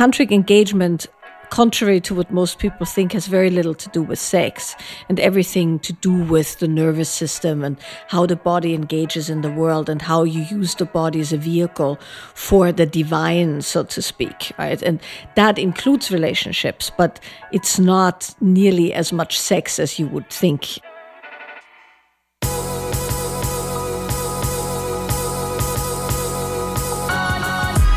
tantric engagement contrary to what most people think, has very little to do with sex and everything to do with the nervous system and how the body engages in the world and how you use the body as a vehicle for the divine, so to speak, right? And that includes relationships, but it's not nearly as much sex as you would think.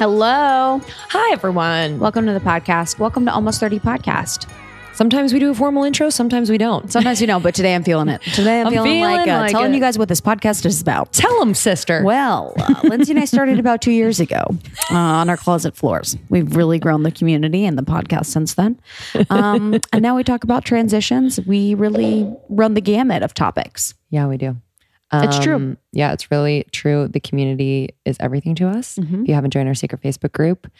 Hello. Hi, everyone. Welcome to the podcast. Welcome to Almost 30 Podcast. Sometimes we do a formal intro, sometimes we don't. Sometimes we don't, but today I'm feeling it. Today I'm, I'm feeling, feeling like, uh, like telling it. you guys what this podcast is about. Tell them, sister. Well, uh, Lindsay and I started about two years ago uh, on our closet floors. We've really grown the community and the podcast since then. Um, and now we talk about transitions. We really run the gamut of topics. Yeah, we do. It's true. Um, Yeah, it's really true. The community is everything to us. Mm-hmm. If you haven't joined our secret Facebook group,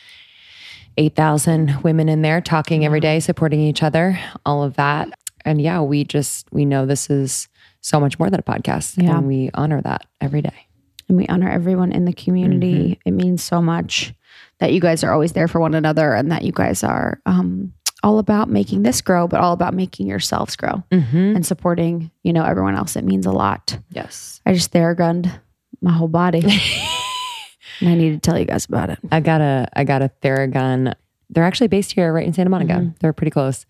8,000 women in there talking every day, supporting each other, all of that. And yeah, we just, we know this is so much more than a podcast. Yeah. And we honor that every day. And we honor everyone in the community. It means so much that you guys are always there for one another and that you guys are um, all about making this grow, but all about making yourselves grow Mm-hmm. and supporting, you know, everyone else. It means a lot. Yes. I just theragunned my whole body. and I need to tell you guys about it. I got a I got a Theragun. They're actually based here right in Santa Monica. Mm-hmm. They're pretty close.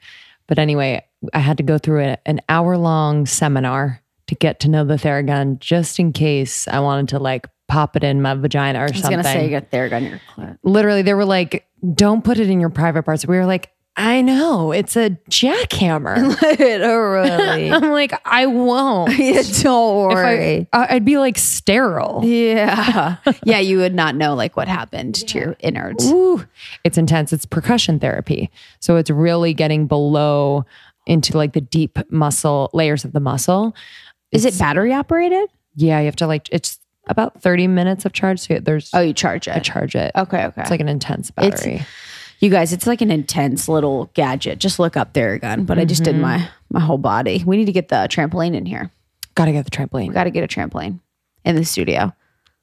But anyway, I had to go through a, an hour long seminar to get to know the Theragun just in case I wanted to like pop it in my vagina or something. I was going to say you got Theragun your clit. Literally, they were like, don't put it in your private parts. We were like, I know, it's a jackhammer. Literally. I'm like, I won't. yeah, don't worry. I, I'd be like sterile. yeah. yeah, you would not know like what happened to your innards. Ooh, it's intense. It's percussion therapy. So it's really getting below into like the deep muscle layers of the muscle. Is it battery operated? Yeah, you have to like it's about 30 minutes of charge. So there's Oh, you charge it. I charge it. Okay, okay. It's like an intense It's- battery. You guys, it's like an intense little gadget. Just look up Theragun, but I just did my my whole body. We need to get the trampoline in here. Gotta get the We trampoline got to get a trampoline in the studio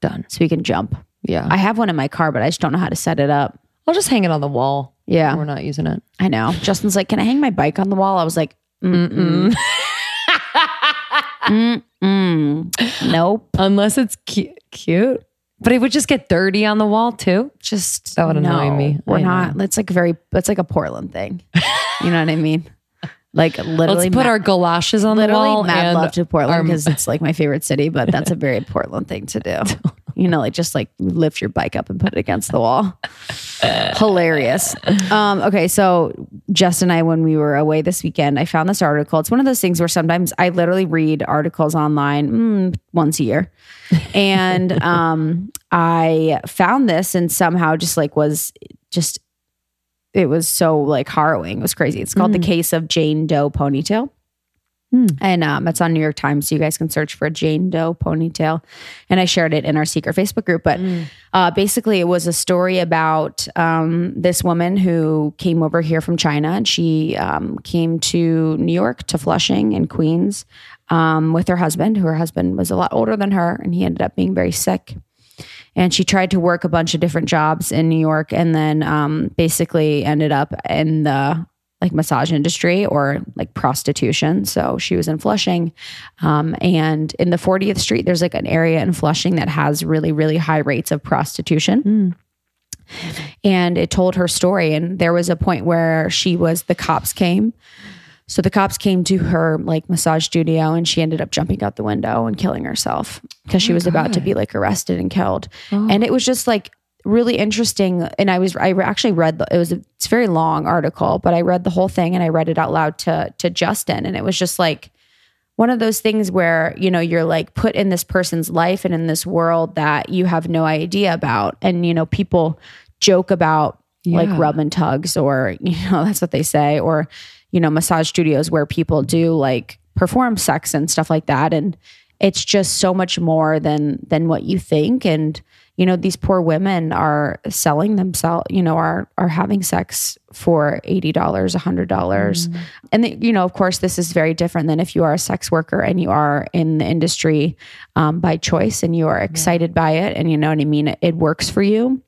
done. so we can jump. Yeah. I have one in my car, but I just don't know how to set it up. I'll just hang it on the wall. Yeah, We're not using it. I know. Justin's like, "Can I hang my bike on the wall?" I was like, "Mm mm, mm, nope." Unless it's cu- cute. But it would just get dirty on the wall too. Just That would annoy no, me. We're I not. It's like very. It's like a Portland thing. you know what I mean? Like literally, Let's put ma- our galoshes on the wall. mad and love to Portland because it's like my favorite city, but that's a very Portland thing to do. You know, like just like lift your bike up and put it against the wall. Hilarious. Um, okay, so Jess and I, when we were away this weekend, I found this article. It's one of those things where sometimes I literally read articles online mm, once a year, and um, I found this and somehow just like was just it was so like harrowing. It was crazy. It's called the case of Jane Doe ponytail. And um, it's on New York Times, so you guys can search for Jane Doe ponytail. And I shared it in our secret Facebook group. But uh, basically, it was a story about um, this woman who came over here from China, and she um, came to New York to Flushing and Queens um, with her husband. Who her husband was a lot older than her, and he ended up being very sick and she tried to work a bunch of different jobs in New York and then um, basically ended up in the like massage industry or like prostitution. So she was in Flushing. Um, and in the 40th Street, there's like an area in Flushing that has really, really high rates of prostitution. And it told her story. And there was a point where she was, the cops came So the cops came to her like massage studio and she ended up jumping out the window and killing herself because she was about to be like arrested and killed. And it was just like really interesting. And I was, I actually read, the, it was, a, it's a very long article, but I read the whole thing and I read it out loud to, to Justin. And it was just like, one of those things where you know you're like put in this person's life and in this world that you have no idea about and you know people joke about like rub and tugs or you know that's what they say or you know massage studios where people do like perform sex and stuff like that and it's just so much more than than what you think and you know these poor women are selling themselves you know are are having sex for $80 $100 and the, you know of course this is very different than if you are a sex worker and you are in the industry um, by choice and you are excited by it and you know what i mean it, it works for you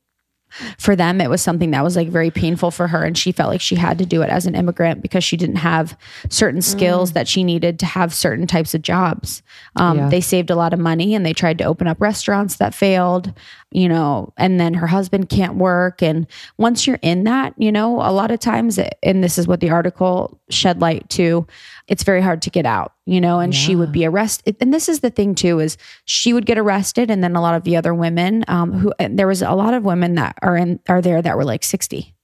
for them it was something that was like very painful for her and she felt like she had to do it as an immigrant because she didn't have certain skills that she needed to have certain types of jobs um, Yeah. they saved a lot of money and they tried to open up restaurants that failed you know and then her husband can't work and once you're in that you know a lot of times and this is what the article shed light to it's very hard to get out you know and she would be arrested and this is the thing too is she would get arrested and then a lot of the other women um, who and there was a lot of women that are in are there that were like 60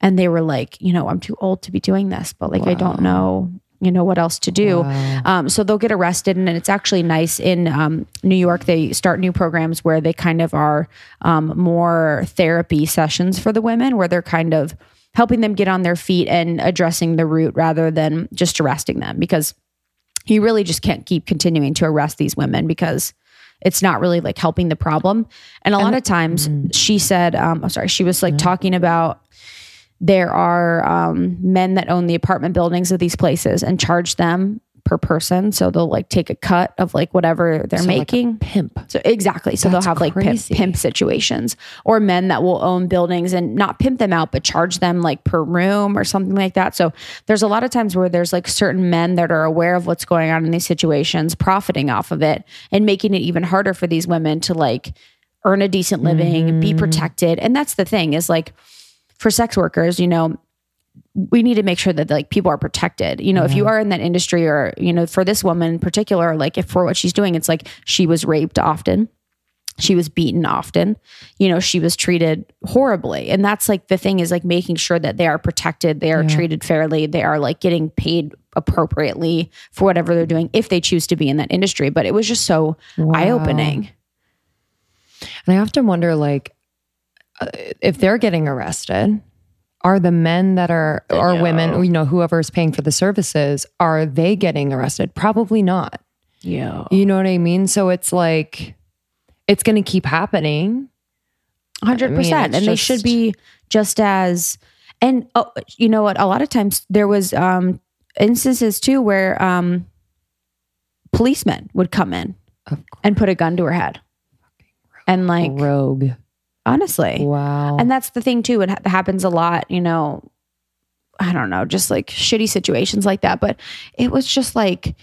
and they were like you know i'm too old to be doing this but like i don't know you know what else to do. Um, so they'll get arrested and it's actually nice in um, new york they start new programs where they kind of are um, more therapy sessions for the women where they're kind of helping them get on their feet and addressing the root rather than just arresting them because you really just can't keep continuing to arrest these women because it's not really like helping the problem. And a lot of times she said, um, I'm sorry, she was like talking about there are um, men that own the apartment buildings of these places and charge them per person. So they'll like take a cut of like whatever they're So like making. pimp. So exactly. So That's they'll have like pimp, pimp situations or men that will own buildings and not pimp them out, but charge them like per room or something like that. So there's a lot of times where there's like certain men that are aware of what's going on in these situations, profiting off of it and making it even harder for these women to like earn a decent living, be mm-hmm. protected. And that's the thing is like for sex workers, you know, we need to make sure that like people are protected. You know, if you are in that industry or, you know, for this woman in particular, like if for what she's doing, it's like she was raped often. She was beaten often. You know, she was treated horribly. And that's like the thing is like making sure that they are protected, they are treated fairly, they are like getting paid appropriately for whatever they're doing if they choose to be in that industry. But it was just so eye opening. And I often wonder, like, uh, if they're getting arrested, are the men that are or women, you know, whoever is paying for the services, are they getting arrested? Probably not. Yeah. You know what I mean? So it's like it's going to keep happening. Hundred percent, it's and they should be just as. And oh, you know what? A lot of times there was um, instances too where um, policemen would come in and put a gun to her head, and like Rogue. Honestly, Wow. and that's the thing too. It ha- happens a lot, you know. I don't know, just like shitty situations like that. But it was just like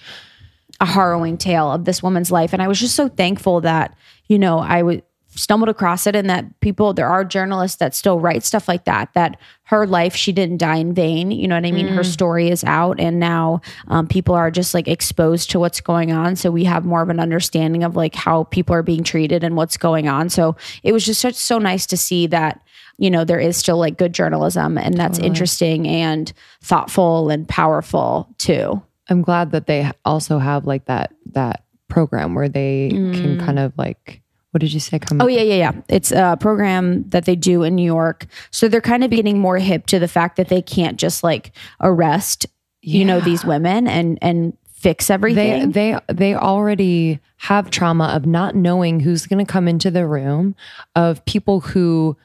a harrowing tale of this woman's life. And I was just so thankful that, you know, I would stumbled across it and that people there are journalists that still write stuff like that that her life she didn't die in vain. You know what i mean? Her story is out and now um, people are just like exposed to what's going on. So we have more of an understanding of like how people are being treated and what's going on. So it was just such so nice to see that you know there is still like good journalism and that's interesting and thoughtful and powerful too. I'm glad that they also have like that that program where they can kind of like what did you say come Oh yeah, yeah, yeah. It's a program that they do in New York. So they're kind of getting more hip to the fact that they can't just like arrest, you know, these women and and fix everything. they they they already have trauma of not knowing who's going to come into the room of people who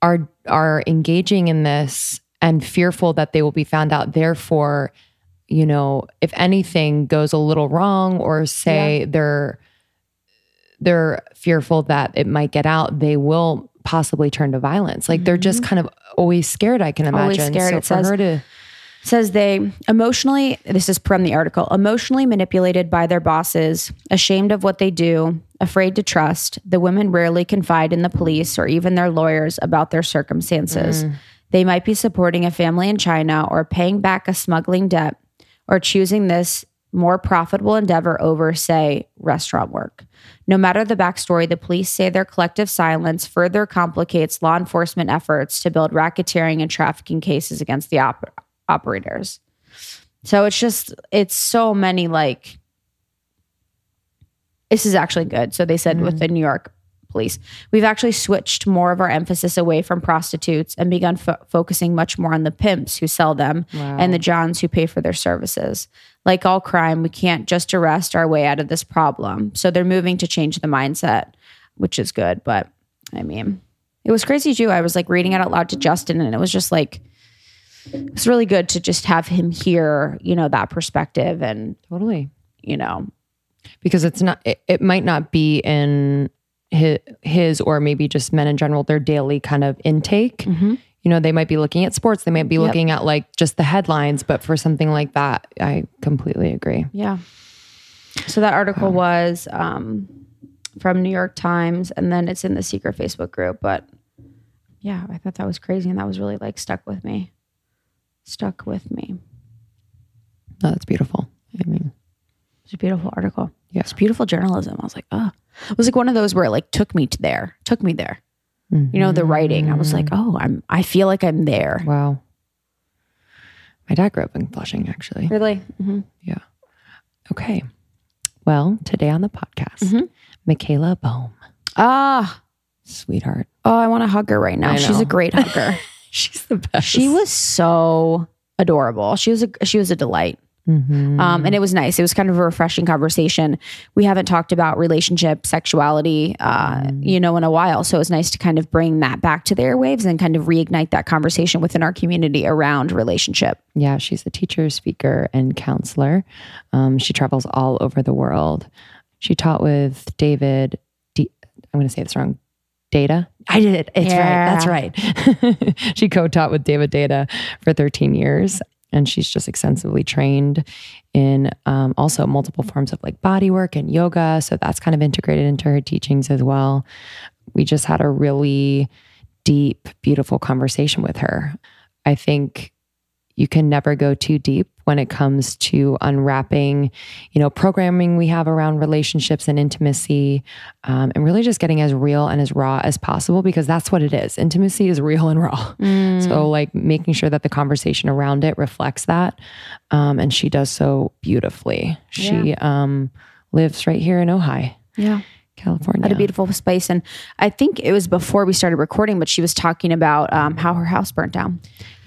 are are engaging in this and fearful that they will be found out therefore you know if anything goes a little wrong or say they're they're fearful that it might get out they will possibly turn to violence like they're just mm-hmm. kind of always scared i can imagine. Always scared, so it for says. her to says they emotionally this is from the article emotionally manipulated by their bosses ashamed of what they do afraid to trust the women rarely confide in the police or even their lawyers about their circumstances mm. they might be supporting a family in china or paying back a smuggling debt or choosing this more profitable endeavor over, say, restaurant work. No matter the backstory, the police say their collective silence further complicates law enforcement efforts to build racketeering and trafficking cases against the op- operators. So it's just, it's so many like, this is actually good. So they said with mm-hmm. the New York police, we've actually switched more of our emphasis away from prostitutes and begun fo- focusing much more on the pimps who sell them and the Johns who pay for their services. Like all crime, we can't just arrest our way out of this problem. So they're moving to change the mindset, which is good. But I mean, it was crazy too. I was like reading it out loud to Justin, and it was just like, it's really good to just have him hear, you know, that perspective and, Totally. you know, because it's not it, it might not be in his, his or maybe just men in general their daily kind of intake mm-hmm. You know they might be looking at sports they might be looking at like just the headlines but for something like that i completely agree Yeah. So that article was um, from New York Times, and then it's in the secret Facebook group. But yeah, I thought that was crazy, and that was really like stuck with me. Stuck with me. no, that's beautiful i mean It's a beautiful article. Yeah. It's beautiful journalism. I was like, oh, it was like one of those where it like took me to there, took me there. You know, the writing. I was like, oh, I'm. I feel like I'm there. wow my dad grew up in flushing actually Really? Mm-hmm. yeah okay well today on the podcast michaela Boehm Ah. sweetheart Oh, I want to hug her right now. She's a great hugger. she's the best she was so adorable. She was a she was a delight. Mhm. Um, and it was nice. It was kind of a refreshing conversation. We haven't talked about relationship, sexuality, uh, you know, in a while. So it was nice to kind of bring that back to the airwaves and kind of reignite that conversation within our community around relationship. Yeah, she's a teacher, speaker, and counselor. Um, she travels all over the world. She taught with David. D- I'm going to say this wrong. Deida. I did it. It's Yeah. right. That's right. she co-taught with David Deida for 13 years, and she's just extensively trained in um, also multiple forms of like body work and yoga. So that's kind of integrated into her teachings as well. We just had a really deep, beautiful conversation with her. I think you can never go too deep when it comes to unwrapping, you know, programming we have around relationships and intimacy, um, and really just getting as real and as raw as possible because that's what it is. Intimacy is real and raw. So, like making sure that the conversation around it reflects that, um, and she does so beautifully. She um, lives right here in Ojai, Yeah. California. At a beautiful space. And I think it was before we started recording, but she was talking about um, how her house burnt down.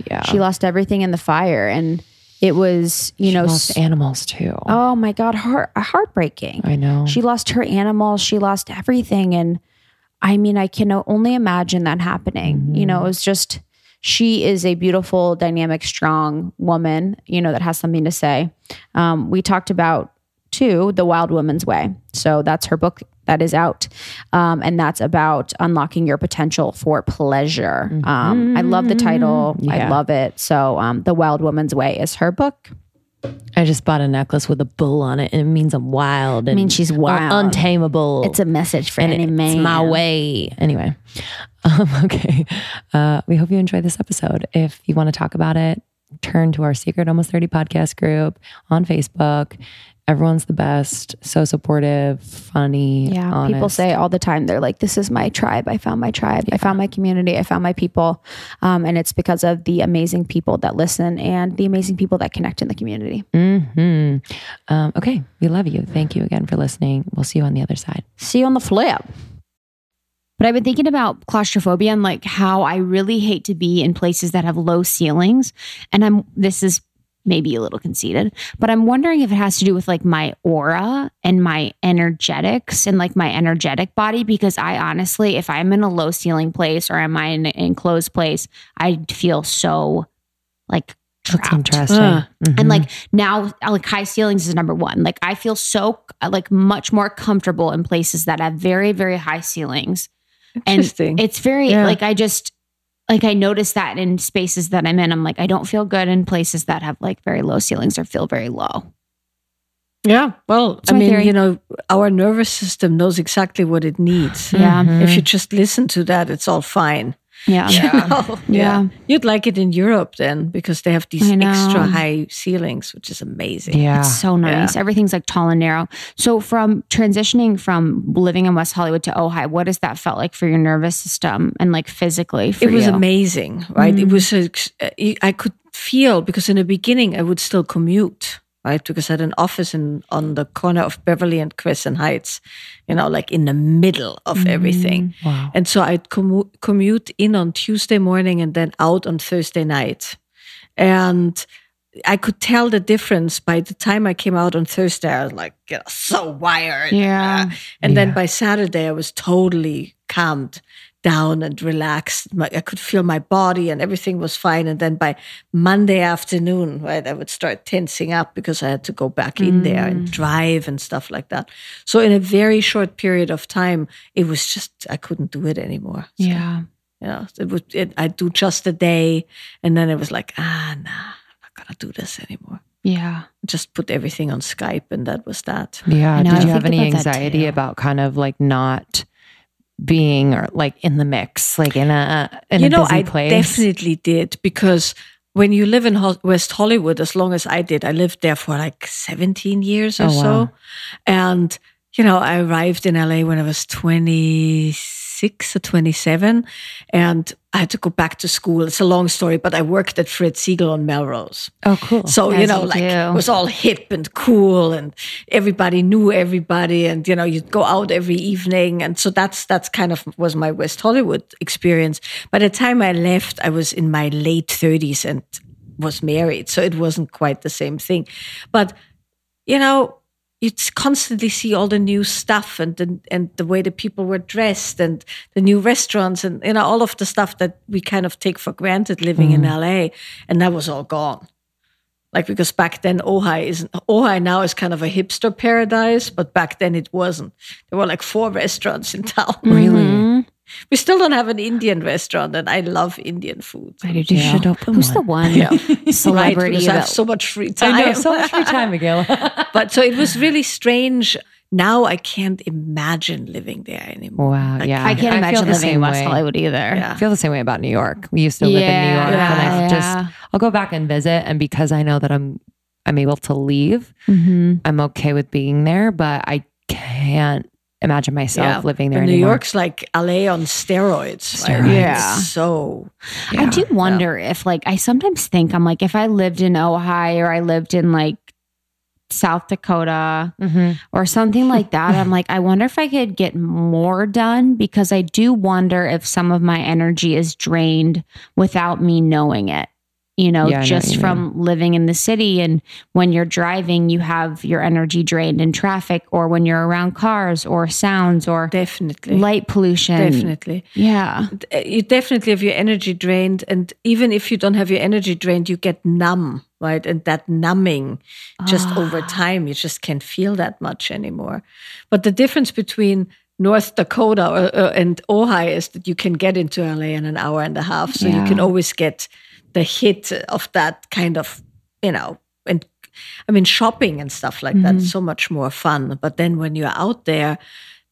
yeah, She lost everything in the fire. And it was, you know, lost animals too. oh my God, heart, heartbreaking. I know. She lost her animals. She lost everything. And I mean, I can only imagine that happening. You know, it was just, she is a beautiful, dynamic, strong woman, you know, that has something to say. Um, we talked about, too, The Wild Woman's Way. So that's her book that is out. Um, and that's about unlocking your potential for pleasure. Um, I love the title. I love it. So um, The Wild Woman's Way is her book. I just bought a necklace with a bull on it, and it means I'm wild. And means she's wild. untamable. It's a message for and any it's man. my way. Anyway, um, okay. Uh, we hope you enjoyed this episode. If you want to talk about it, turn to our Secret Almost 30 podcast group on Facebook. Everyone's the best, so supportive, funny. Yeah, people say all the time, they're like, this is my tribe. I found my tribe. I found my community. I found my people. Um, and it's because of the amazing people that listen and the amazing people that connect in the community. Mhm. Um, okay, we love you. Thank you again for listening. We'll see you on the other side. See you on the flip. But I've been thinking about claustrophobia and like how I really hate to be in places that have low ceilings. And I'm, this is maybe a little conceited, but I'm wondering if it has to do with like my aura and my energetics and like my energetic body. Because I honestly, if I'm in a low ceiling place or am I in an enclosed place, I feel so like That's trapped. interesting. Ugh. Mhm. And like now, like high ceilings is number one. Like I feel so like much more comfortable in places that have very, very high ceilings. And Interesting. it's very Yeah. like I just like I notice that in spaces that I'm in, I'm like I don't feel good in places that have like very low ceilings or feel very low. Yeah, well, That's I mean, theory. you know, our nervous system knows exactly what it needs. Yeah. Mm-hmm. If you just listen to that, it's all fine. Yeah. Oh, Yeah. You'd like it in Europe then because they have these extra high ceilings, which is amazing. Yeah. It's so nice. Everything's like tall and narrow. So from transitioning from living in West Hollywood to Ojai, what has that felt like for your nervous system and like physically for it was you? amazing, right? It mm. was, a, I could feel because in the beginning I would still commute, right? Because I had an office in on the corner of Beverly and Crescent Heights, you know, like in the middle of mm. everything. Wow. And so I'd commu- commute in on Tuesday morning and then out on Thursday night. And I could tell the difference by the time I came out on Thursday. I was like, you know, so wired. Yeah. And then by Saturday, I was totally calmed down and relaxed. My, I could feel my body and everything was fine. And then by Monday afternoon, right, I would start tensing up because I had to go back in there Mm. and drive and stuff like that. So in a very short period of time, it was just I couldn't do it anymore. So, Yeah. you know, it would it, I'd do just a day, and then it was like, ah, nah, I'm not gonna do this anymore. Yeah. Just put everything on Skype, and that was that. Yeah. I Did I you have any about anxiety too. about kind of like not being or like in the mix, like in a in you a know, busy I place? definitely did because when you live in Ho- West Hollywood, as long as I did, I lived there for like 17 years or Oh, so. And, you know, I arrived in LA when I was 26 or 27 and I had to go back to school. It's a long story, but I worked at Fred Segal on Melrose. Oh, cool. So, you know, you like do. it was all hip and cool and everybody knew everybody and, you know, you'd go out every evening. And so that's, that's kind of was my West Hollywood experience. By the time I left, I was in my late thirties and was married. So it wasn't quite the same thing. But, you know, you constantly see all the new stuff and the, and the way the people were dressed and the new restaurants and you know all of the stuff that we kind of take for granted living in mm. LA and that was all gone. Like because back then Ojai is Ojai now is kind of a hipster paradise but back then it wasn't. There were like four restaurants in town really? Mm-hmm. We still don't have an Indian restaurant and I love Indian food You should open Who's the one. one yeah celebrity because I have so much free time I know so much free time, Miguel. but so it was really strange. Now I can't imagine living there anymore. wow. Like, Yeah. I can't feel imagine the living in West way. Hollywood either. Yeah. I feel the same way about New York. We used to live in New Yeah. York, and I Yeah. just I'll go back and visit, and because I know that I'm I'm able to leave, Mm-hmm. I'm okay with being there, but I can't imagine myself Yeah. living there And New anymore. York's like LA on steroids. right? Steroids. Yeah. It's so I do wonder if, like, I sometimes think I'm like, if I lived in Ohio or I lived in like South Dakota Mhm. or something like that, I'm like, I wonder if I could get more done because I do wonder if some of my energy is drained without me knowing it. You know, Yeah, I know just from living in the city. And when you're driving, you have your energy drained in traffic or when you're around cars or sounds or definitely. light pollution. Definitely. Yeah. Uh, you definitely have your energy drained. And even if you don't have your energy drained, you get numb, right? And that numbing just ah. over time, you just can't feel that much anymore. But the difference between North Dakota or, uh, and Ojai is that you can get into LA in an hour and a half. So you can always get the hit of that kind of, you know, and I mean, shopping and stuff like that is so much more fun. But then when you're out there,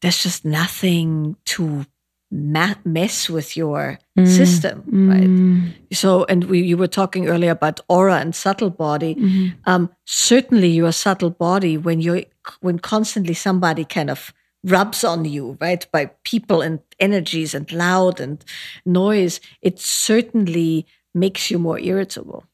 there's just nothing to ma- mess with your mm-hmm. system, right? Mm-hmm. So, and we you were talking earlier about aura and subtle body. Um, certainly, your subtle body when you're when constantly somebody kind of rubs on you, right, by people and energies and loud and noise, it certainly makes you more irritable.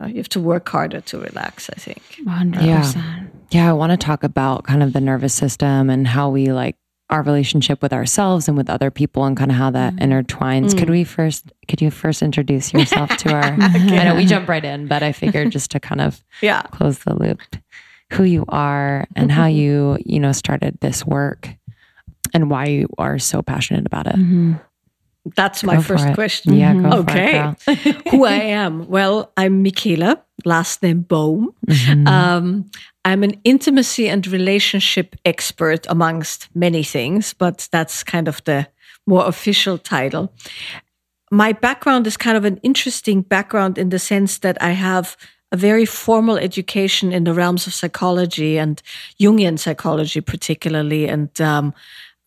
Uh, You have to work harder to relax. I think. 100%. Yeah, I want to talk about kind of the nervous system and how we like our relationship with ourselves and with other people and kind of how that intertwines. Could we first could you first introduce yourself to our I know we jump right in, but I figured just to kind of Yeah. close the loop who you are and how you, you know, started this work and why you are so passionate about it. That's my Go first question. Yeah, go for it, okay. Who I am? Well, I'm Michaela, last name Boehm. Mm-hmm. Um, I'm an intimacy and relationship expert amongst many things, but that's kind of the more official title. My background is kind of an interesting background in the sense that I have a very formal education in the realms of psychology and Jungian psychology, particularly, and um,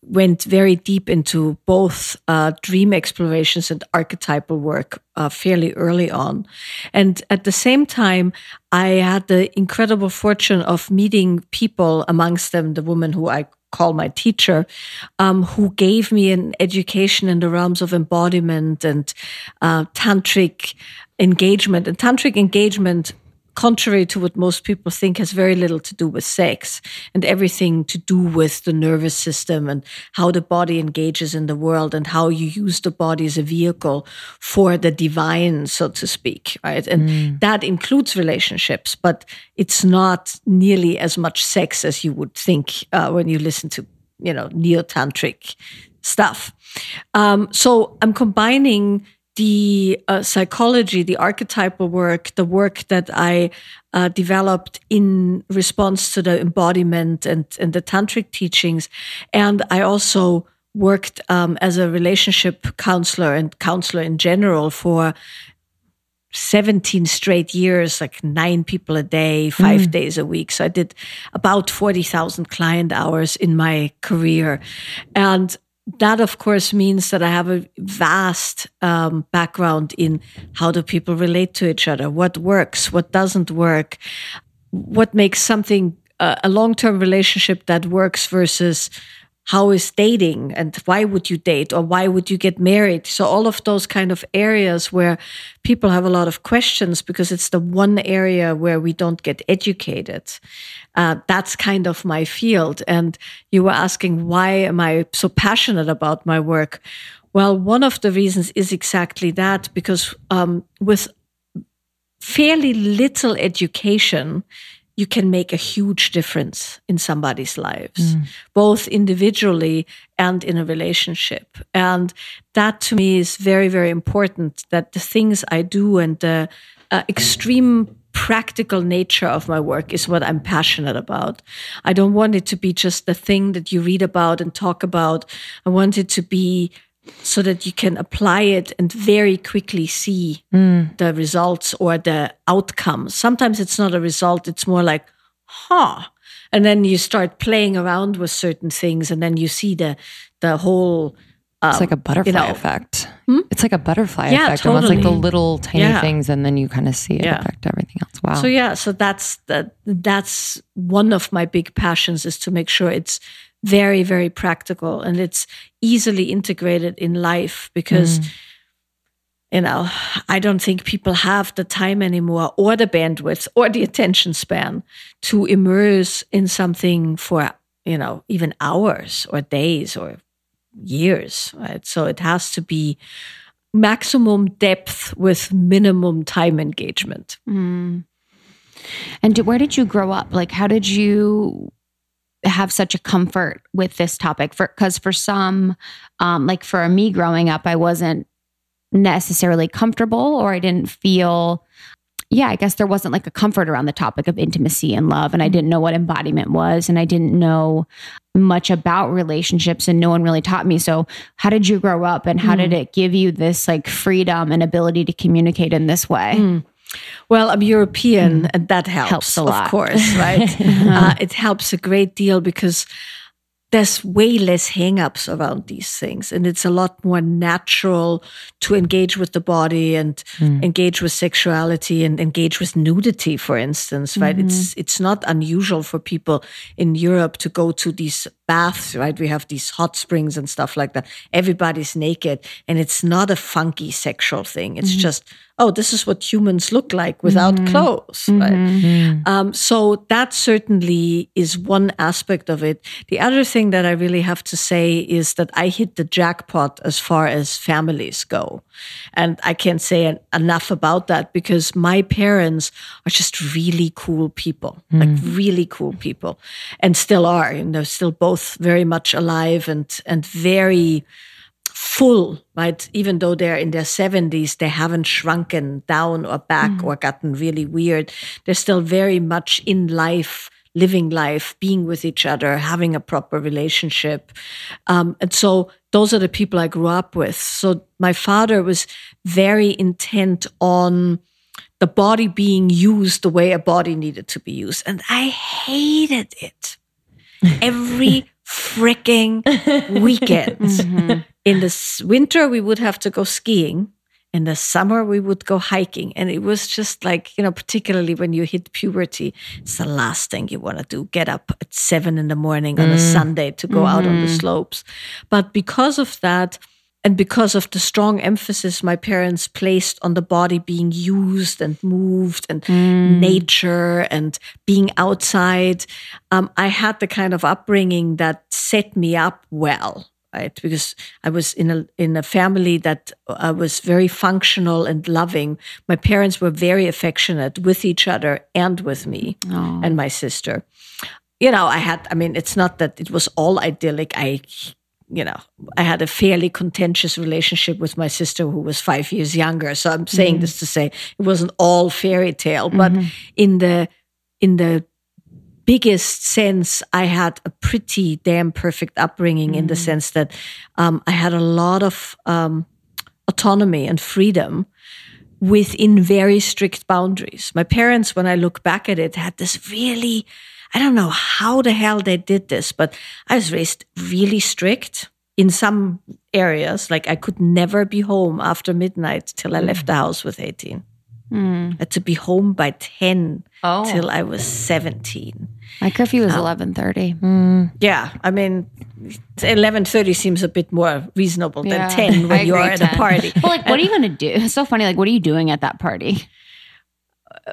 went very deep into both uh, dream explorations and archetypal work uh, fairly early on. And at the same time, I had the incredible fortune of meeting people, amongst them the woman who I call my teacher, um, who gave me an education in the realms of embodiment and uh, tantric engagement. And tantric engagement contrary to what most people think, has very little to do with sex and everything to do with the nervous system and how the body engages in the world and how you use the body as a vehicle for the divine, so to speak, right? And mm. that includes relationships, but it's not nearly as much sex as you would think uh, when you listen to, you know, neo tantric stuff. Um, so I'm combining the uh, psychology, the archetypal work, the work that I uh, developed in response to the embodiment and, and the tantric teachings. And I also worked um, as a relationship counselor and counselor in general for 17 straight years, like nine people a day, five mm. days a week. So I did about 40,000 client hours in my career. And that of course means that I have a vast um, background in how do people relate to each other, what works, what doesn't work, what makes something uh, a long-term relationship that works versus how is dating and why would you date or why would you get married? So all of those kind of areas where people have a lot of questions because it's the one area where we don't get educated uh, that's kind of my field and you were asking why am i so passionate about my work well one of the reasons is exactly that because um, with fairly little education you can make a huge difference in somebody's lives, mm. both individually and in a relationship. And that to me is very, very important that the things I do and the uh, extreme practical nature of my work is what I'm passionate about. I don't want it to be just the thing that you read about and talk about. I want it to be so that you can apply it and very quickly see mm. the results or the outcomes. Sometimes it's not a result, it's more like, huh. And then you start playing around with certain things and then you see the the whole um, it's like a butterfly you know, effect. Hmm? It's like a butterfly yeah, effect. Totally. Almost like the little tiny yeah. things, and then you kind of see it yeah. affect everything else. Wow. So yeah, so that's that. That's one of my big passions is to make sure it's very, very practical and it's easily integrated in life because, mm. you know, I don't think people have the time anymore or the bandwidth or the attention span to immerse in something for, you know, even hours or days or years, right? So it has to be maximum depth with minimum time engagement. Mm. And where did you grow up? Like, how did you have such a comfort with this topic for because for some um like for me growing up i wasn't necessarily comfortable or i didn't feel yeah i guess there wasn't like a comfort around the topic of intimacy and love and i didn't know what embodiment was and i didn't know much about relationships and no one really taught me so how did you grow up and how mm. did it give you this like freedom and ability to communicate in this way mm. Well, I'm European, mm. and that helps, helps a lot, of course, right? uh, it helps a great deal because there's way less hangups around these things, and it's a lot more natural to engage with the body and mm. engage with sexuality and engage with nudity, for instance, right? Mm-hmm. It's it's not unusual for people in Europe to go to these baths, right? We have these hot springs and stuff like that. Everybody's naked, and it's not a funky sexual thing. It's mm-hmm. just oh, this is what humans look like without mm-hmm. clothes, right? Mm-hmm. Um, so that certainly is one aspect of it. The other thing that I really have to say is that I hit the jackpot as far as families go. And I can't say enough about that because my parents are just really cool people, mm. like really cool people, and still are. And they're still both very much alive and, and very, full, right? Even though they're in their 70s, they haven't shrunken down or back mm. or gotten really weird. They're still very much in life, living life, being with each other, having a proper relationship. Um, and so those are the people I grew up with. So my father was very intent on the body being used the way a body needed to be used. And I hated it. Every freaking weekends. Mm-hmm. In the winter, we would have to go skiing. In the summer, we would go hiking. And it was just like, you know, particularly when you hit puberty, it's the last thing you want to do. Get up at seven in the morning on a mm. Sunday to go out on the mm-hmm. slopes. But because of that, and because of the strong emphasis my parents placed on the body being used and moved and nature and being outside, um, I had the kind of upbringing that set me up well. Right, because I was in a in a family that uh, was very functional and loving. My parents were very affectionate with each other and with me and my sister. You know, I had. I mean, it's not that it was all idyllic. I you know, I had a fairly contentious relationship with my sister who was five years younger. So I'm saying this to say it wasn't all fairy tale, but in the in the biggest sense, I had a pretty damn perfect upbringing in the sense that um, I had a lot of um, autonomy and freedom within very strict boundaries. My parents, when I look back at it, had this really, I don't know how the hell they did this, but I was raised really strict in some areas. Like I could never be home after midnight till I hmm. left the house with 18. Hmm. I had to be home by 10 Oh. till I was 17. My curfew was eleven thirty. Hmm. Yeah, I mean, 11.30 seems a bit more reasonable Yeah. than 10 when you're at 10. a party. Well, like, what are you going to do? It's so funny. Like, what are you doing at that party?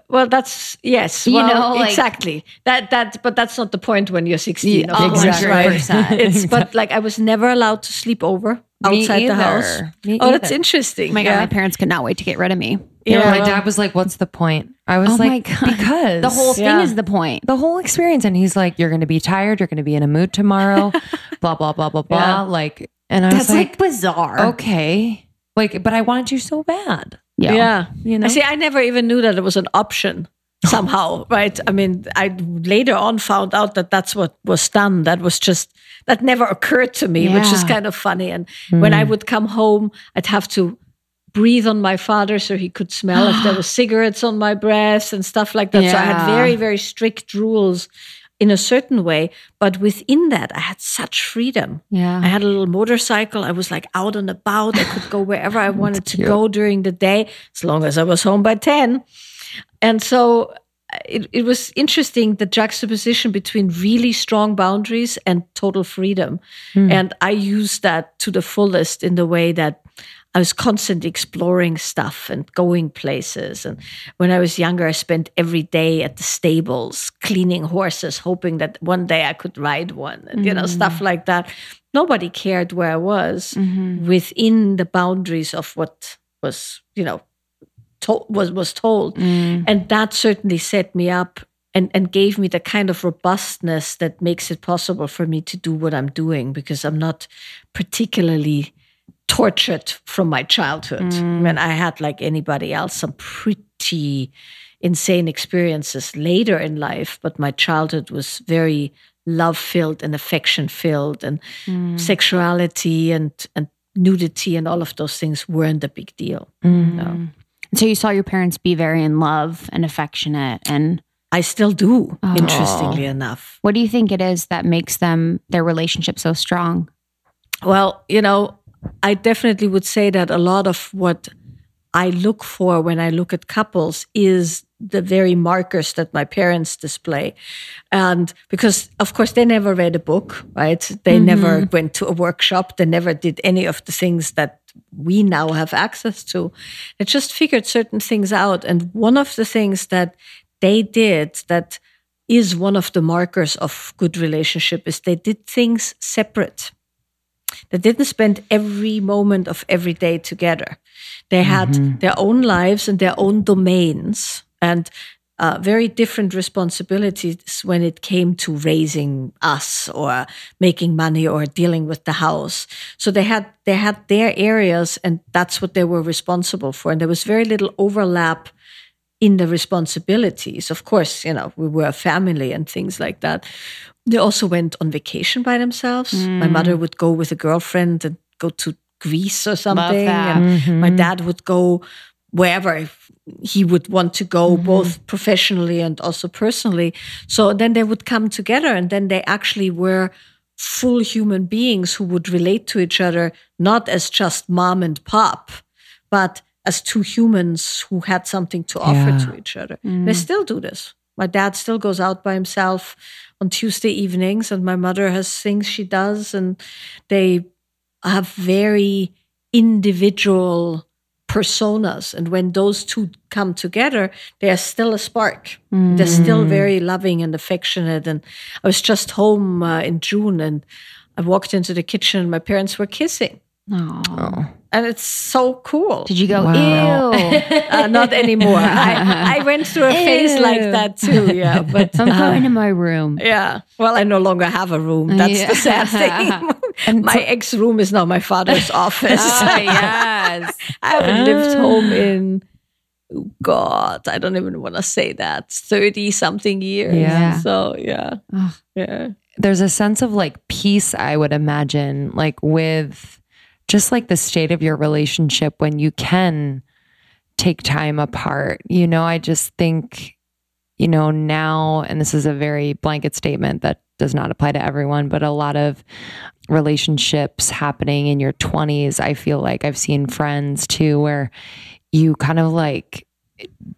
Well, that's yes. You well, know, like- exactly that. That, but that's not the point when you're 16. Yeah, of oh, exactly. right? It's but like I was never allowed to sleep over outside the house. Me oh, that's interesting. Oh my god, yeah. my parents could not wait to get rid of me. Yeah, Yeah, my dad was like, "What's the point?" I was Oh like, "Because the whole thing Yeah. is the point. the whole experience." And he's like, "You're going to be tired. You're going to be in a mood tomorrow." blah blah blah blah blah. Yeah. Like, and I That's was like, like, bizarre. "Okay." Like, but I wanted you so bad. Yeah. yeah. You know? I see. I never even knew that it was an option. Somehow, right? I mean, I later on found out that that's what was done. That was just that never occurred to me, which is kind of funny. And when Hmm. I would come home, I'd have to breathe on my father so he could smell if there were cigarettes on my breath and stuff like that. So I had very, very strict rules in a certain way. But within that, I had such freedom. Yeah. I had a little motorcycle. I was like out and about. I could go wherever I wanted to go during the day, as long as I was home by 10. And so uh, it, it was interesting the juxtaposition between really strong boundaries and total freedom. And I used that to the fullest in the way that I was constantly exploring stuff and going places. And when I was younger, I spent every day at the stables cleaning horses, hoping that one day I could ride one, and you know, stuff mm. like that. Nobody cared where I was mm-hmm. within the boundaries of what was, you know, to- was was told, mm. and that certainly set me up and and gave me the kind of robustness that makes it possible for me to do what I'm doing because I'm not particularly tortured from my childhood. Mm. When I had like anybody else some pretty insane experiences later in life, but my childhood was very love filled and affection filled and mm. sexuality and and nudity and all of those things weren't a big deal. Mm. No. So you saw your parents be very in love and affectionate. And I still do, oh. interestingly enough. what do you think it is that makes them their relationship so strong? Well, you know, I definitely would say that a lot of what I look for when I look at couples is the very markers that my parents display. And because, of course, they never read a book, right? They mm-hmm. never went to a workshop. They never did any of the things that we now have access to. They just figured certain things out. And one of the things that they did that is one of the markers of good relationship is they did things separate. They didn't spend every moment of every day together. They had their own lives and their own domains and uh, very different responsibilities when it came to raising us or making money or dealing with the house. So they had they had their areas and that's what they were responsible for. And there was very little overlap in the responsibilities. Of course, you know, we were a family and things like that. They also went on vacation by themselves. My mm. mother would go with a girlfriend and go to Greece or something. that. And my mm-hmm. dad would go wherever he would want to go, mm-hmm. both professionally and also personally. So then they would come together and then they actually were full human beings who would relate to each other not as just mom and pop, but as two humans who had something to offer Yeah. to each other. They mm. still do this. My dad still goes out by himself on Tuesday evenings, and my mother has things she does, and they have very individual personas. And when those two come together, they are still a spark. They're still very loving and affectionate. And I was just home uh, in June and I walked into the kitchen and my parents were kissing. Aw. And it's so cool. Did you go, Wow. ew? Uh, not anymore. I, I went through a phase like that too. Yeah. But I'm uh, going to my room. yeah. Well, I no longer have a room. That's the sad thing. and my ex room is now my father's office. yes. I haven't lived home in, oh God, I don't even want to say that, 30 something years. Yeah. So, yeah. Ugh. Yeah. There's a sense of like peace, I would imagine, like with just like the state of your relationship when you can take time apart. You know, I just think, you know, now, and this is a very blanket statement that does not apply to everyone, but a lot of relationships happening in your 20s, I feel like I've seen friends too, where you kind of like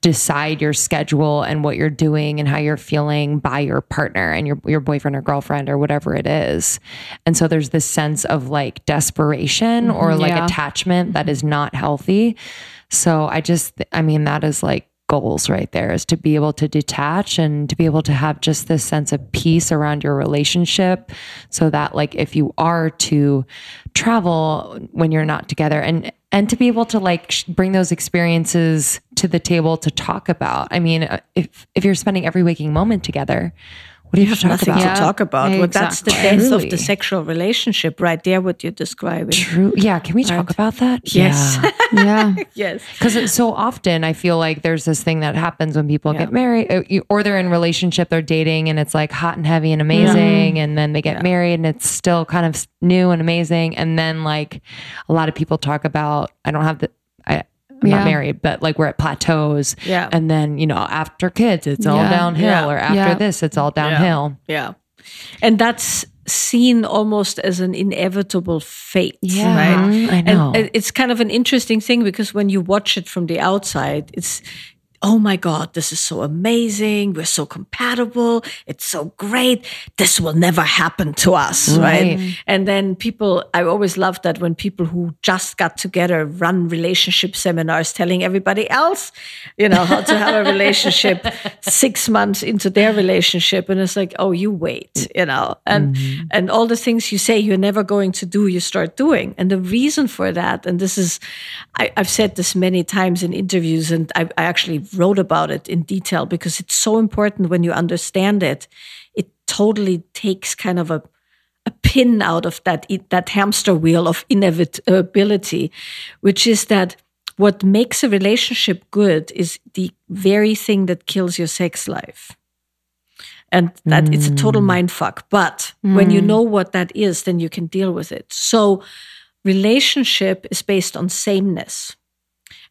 decide your schedule and what you're doing and how you're feeling by your partner and your your boyfriend or girlfriend or whatever it is. And so there's this sense of like desperation or mm-hmm. like Yeah. attachment that is not healthy. So I just I mean that is like goals right there is to be able to detach and to be able to have just this sense of peace around your relationship so that like if you are to travel when you're not together and and to be able to like sh- bring those experiences to the table to talk about. I mean uh, if if you're spending every waking moment together what do you have to talk Nothing about to talk about. Yeah, Well, that's the exactly. death of the sexual relationship right there, what you're describing. true yeah can we talk about that Yes. Yeah. yes. because so often I feel like there's this thing that happens when people get married or they're in relationship, they're dating, and it's like hot and heavy and mm-hmm. amazing, and then they get married and it's still kind of new and amazing, and then like a lot of people talk about I don't have the I. I'm Yeah. not married, but like we're at plateaus. Yeah. And then, you know, after kids, it's all Yeah. downhill, Yeah. or after this, it's all downhill. Yeah. And that's seen almost as an inevitable fate. Yeah. Right. I know. And it's kind of an interesting thing because when you watch it from the outside, it's, oh my God, this is so amazing. We're so compatible. It's so great. This will never happen to us. Right. Right. And then people, I always love that when people who just got together run relationship seminars telling everybody else, you know, how to have a relationship six months into their relationship. And it's like, oh, you wait, you know, and, mm-hmm. and all the things you say you're never going to do, you start doing. And the reason for that, and this is, I, I've said this many times in interviews, and I, I actually wrote about it in detail because it's so important when you understand it. It totally takes kind of a a pin out of that that hamster wheel of inevitability, which is that what makes a relationship good is the very thing that kills your sex life. And that it's a total mm. mind fuck. But when you mm. know what that is, then you can deal with it. So relationship is based on sameness.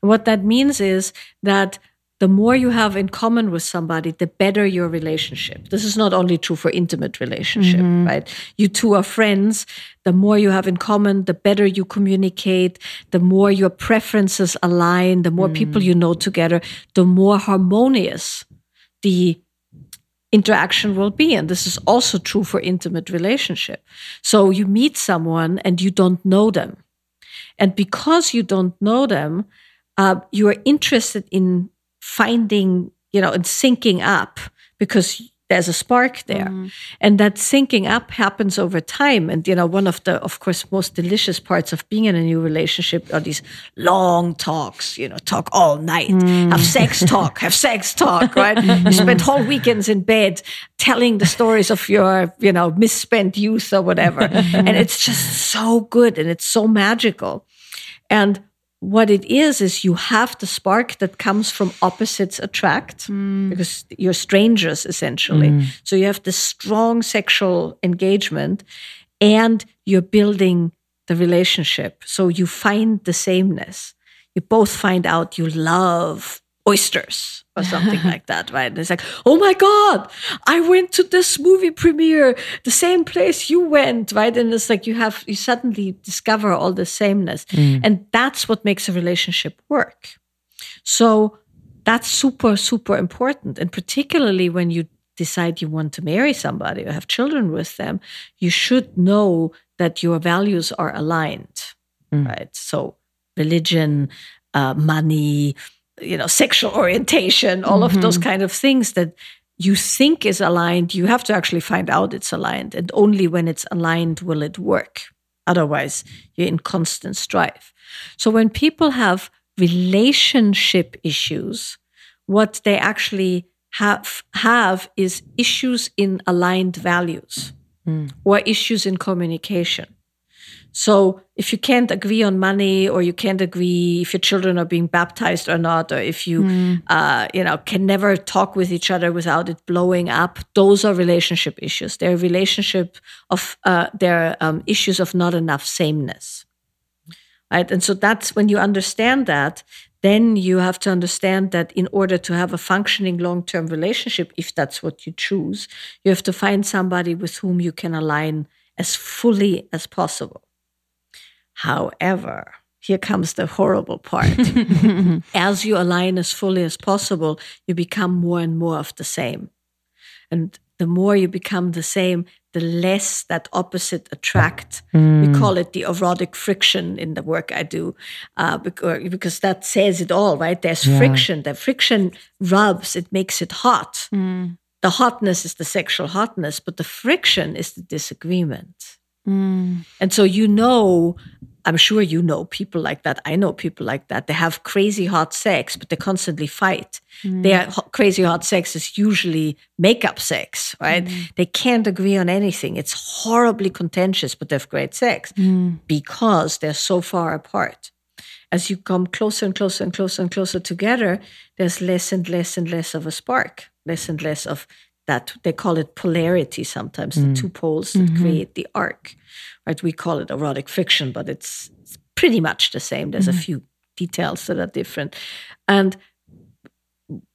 And what that means is that the more you have in common with somebody, the better your relationship. This is not only true for intimate relationship, right? You two are friends. The more you have in common, the better you communicate, the more your preferences align, the more people you know together, the more harmonious the interaction will be and this is also true for intimate relationship so you meet someone and you don't know them and because you don't know them uh, you are interested in finding you know and syncing up because there's a spark there. Mm-hmm. And that syncing up happens over time. And you know one of the of course most delicious parts of being in a new relationship are these long talks you know talk all night. Mm. Have sex talk have sex talk right? You spend whole weekends in bed telling the stories of your you know misspent youth or whatever. And it's just so good and it's so magical. And what it is is you have the spark that comes from opposites attract mm. because you're strangers essentially. Mm. So you have this strong sexual engagement and you're building the relationship. So you find the sameness. You both find out you love oysters or something like that, right? And it's like, oh my God, I went to this movie premiere, the same place you went, right? And it's like you have, you suddenly discover all the sameness. And that's what makes a relationship work. So that's super, super important. And particularly when you decide you want to marry somebody or have children with them, you should know that your values are aligned, right? So religion, uh, money, you know, sexual orientation, all of those mm-hmm. kind of things that you think is aligned, you have to actually find out it's aligned. And only when it's aligned will it work. Otherwise, you're in constant strife. So when people have relationship issues, what they actually have have is issues in aligned values mm. or issues in communication. So if you can't agree on money, or you can't agree if your children are being baptized or not, or if you, uh, you know, can never talk with each other without it blowing up, those are relationship issues. They're relationship of, uh, they're um, issues of not enough sameness, right? And so that's when you understand that, then you have to understand that in order to have a functioning long-term relationship, if that's what you choose, you have to find somebody with whom you can align as fully as possible. However, here comes the horrible part. as you align as fully as possible, you become more and more of the same. And the more you become the same, the less that opposite attract. We hmm. call it the erotic friction in the work I do, uh, because, uh, because that says it all, right? There's friction. The friction rubs, it makes it hot. Hmm. The hotness is the sexual hotness, but the friction is the disagreement. Hmm. And so you know, I'm sure you know people like that. I know people like that. They have crazy hot sex, but they constantly fight. Mm. Their ho- crazy hot sex is usually makeup sex, right? Mm. They can't agree on anything. It's horribly contentious, but they have great sex mm. because they're so far apart. As you come closer and closer and closer and closer together, there's less and less and less of a spark, less and less of that they call it polarity sometimes the two poles that mm-hmm. create the arc right we call it erotic friction but it's, it's pretty much the same. There's a mm-hmm. few details that are different. And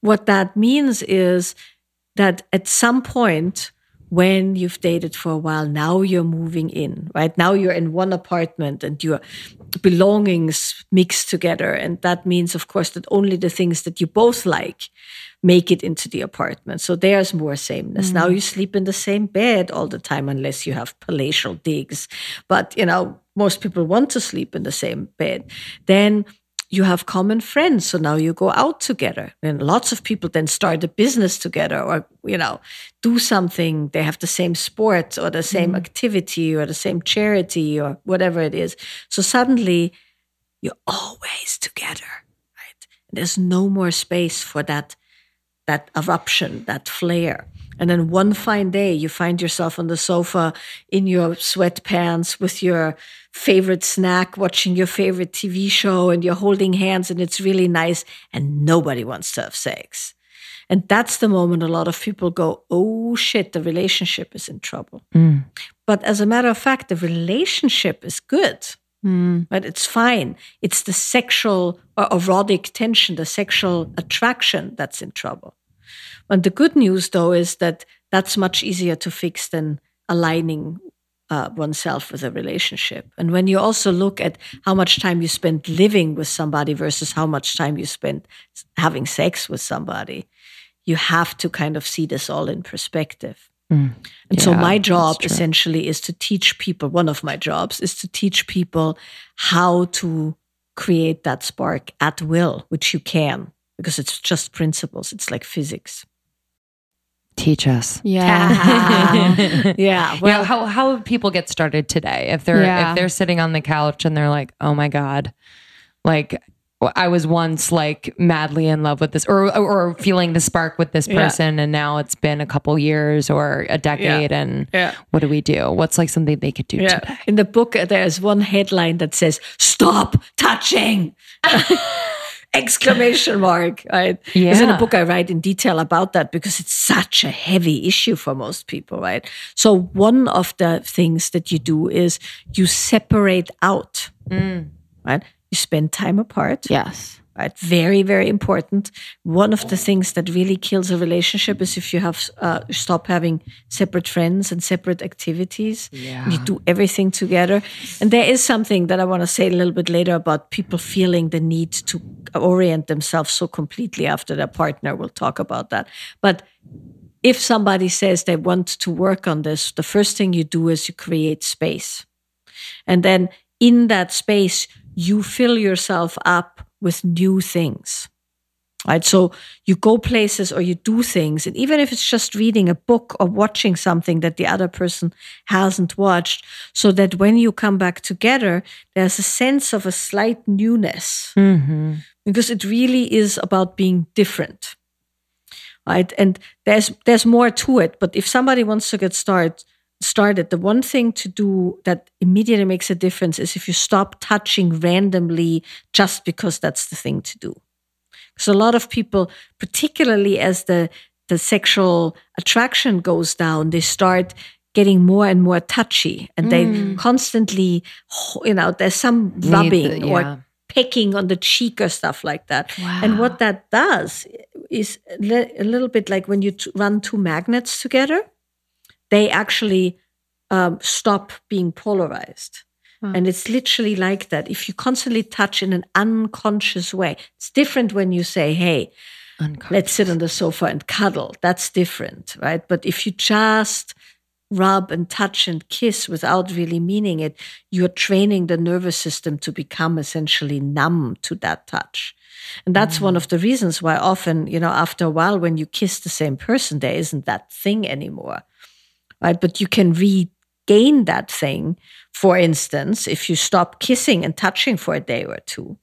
what that means is that at some point when you've dated for a while now you're moving in right? Now you're in one apartment and your belongings mixed together. And that means of course that only the things that you both like make it into the apartment. So there's more sameness. Now mm. you sleep in the same bed all the time unless you have palatial digs. But you know most people want to sleep in the same bed. Then you have common friends. So now you go out together. And lots of people then start a business together or you know do something. They have the same sport or the same mm. activity or the same charity or whatever it is. So suddenly you're always together right? There's no more space for that that eruption that flare. And then one fine day you find yourself on the sofa in your sweatpants with your favorite snack watching your favorite tv show and you're holding hands and it's really nice and nobody wants to have sex. And that's the moment a lot of people go oh shit the relationship is in trouble. Hmm. But as a matter of fact the relationship is good but it's fine. It's the sexual or erotic tension, the sexual attraction that's in trouble. And the good news, though, is that that's much easier to fix than aligning uh, oneself with a relationship. And when you also look at how much time you spend living with somebody versus how much time you spend having sex with somebody, you have to kind of see this all in perspective. Mm. And so my job essentially is to teach people, one of my jobs is to teach people how to create that spark at will, which you can, because it's just principles. It's like physics. Teach us. Yeah. yeah. Well, Well, how how would people get started today if they're Yeah. if they're sitting on the couch and they're like, oh my god, like I was once like madly in love with this, or or feeling the spark with this Yeah. person, and now it's been a couple years or a decade, and Yeah. what do we do? What's like something they could do yeah. today? In the book, there's one headline that says, Stop touching! Exclamation mark. Right? Because in a book I write in detail about that because it's such a heavy issue for most people, right? So one of the things that you do is you separate out, mm. right? You spend time apart. Yes. right? Very, very important. One of the things that really kills a relationship is if you have uh, stop having separate friends and separate activities. Yeah. You do everything together. And there is something that I want to say a little bit later about people feeling the need to orient themselves so completely after their partner. We'll talk about that. But if somebody says they want to work on this, the first thing you do is you create space. And then in that space, you fill yourself up with new things. Right. So you go places or you do things. And even if it's just reading a book or watching something that the other person hasn't watched, so that when you come back together, there's a sense of a slight newness Mm-hmm. because it really is about being different. Right. And there's, there's more to it. But if somebody wants to get started, started, the one thing to do that immediately makes a difference is if you stop touching randomly just because that's the thing to do. So a lot of people, particularly as the the sexual attraction goes down, they start getting more and more touchy, and they mm. constantly, you know, there's some Need the- rubbing yeah. or pecking on the cheek or stuff like that. And what that does is a a little bit like when you t- run two magnets together, they actually um, stop being polarized. And it's literally like that. If you constantly touch in an unconscious way, it's different when you say, hey, let's sit on the sofa and cuddle. That's different, right? But if you just rub and touch and kiss without really meaning it, you're training the nervous system to become essentially numb to that touch. And that's one of the reasons why often, you know, after a while, when you kiss the same person, there isn't that thing anymore, right? But you can regain that thing. For instance, if you stop kissing and touching for a day or two,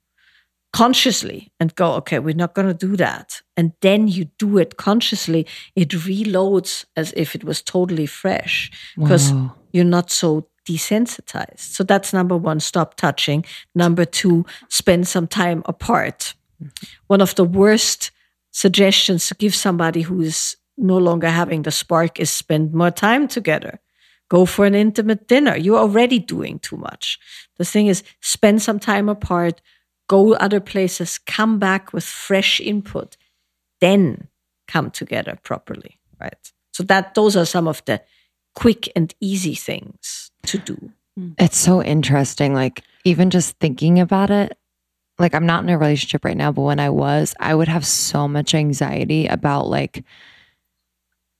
consciously and go, okay, we're not going to do that. And then you do it consciously, it reloads as if it was totally fresh because Wow. you're not so desensitized. So that's number one, stop touching. Number two, spend some time apart. Mm-hmm. One of the worst suggestions to give somebody who is no longer having the spark is spend more time together. Go for an intimate dinner. You're already doing too much. The thing is, spend some time apart, go other places, come back with fresh input, then come together properly, right? So that those are some of the quick and easy things to do. Mm. It's so interesting. Like, even just thinking about it, like, I'm not in a relationship right now, but when I was, I would have so much anxiety about like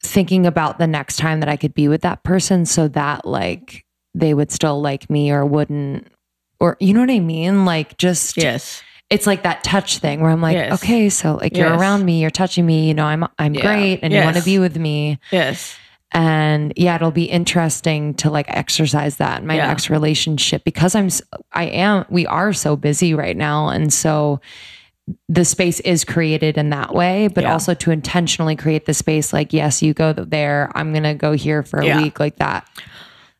thinking about the next time that I could be with that person so that like they would still like me or wouldn't, or you know what I mean? Like, just, Yes. it's like that touch thing where I'm like, Yes. okay, so like you're Yes. around me, you're touching me, you know, I'm, I'm Yeah. great and you want to be with me. Yes. and yeah it'll be interesting to like exercise that in my Yeah. next relationship because i'm I am we are so busy right now and so the space is created in that way but Yeah. also to intentionally create the space like yes you go there i'm gonna go here for a Yeah. week like that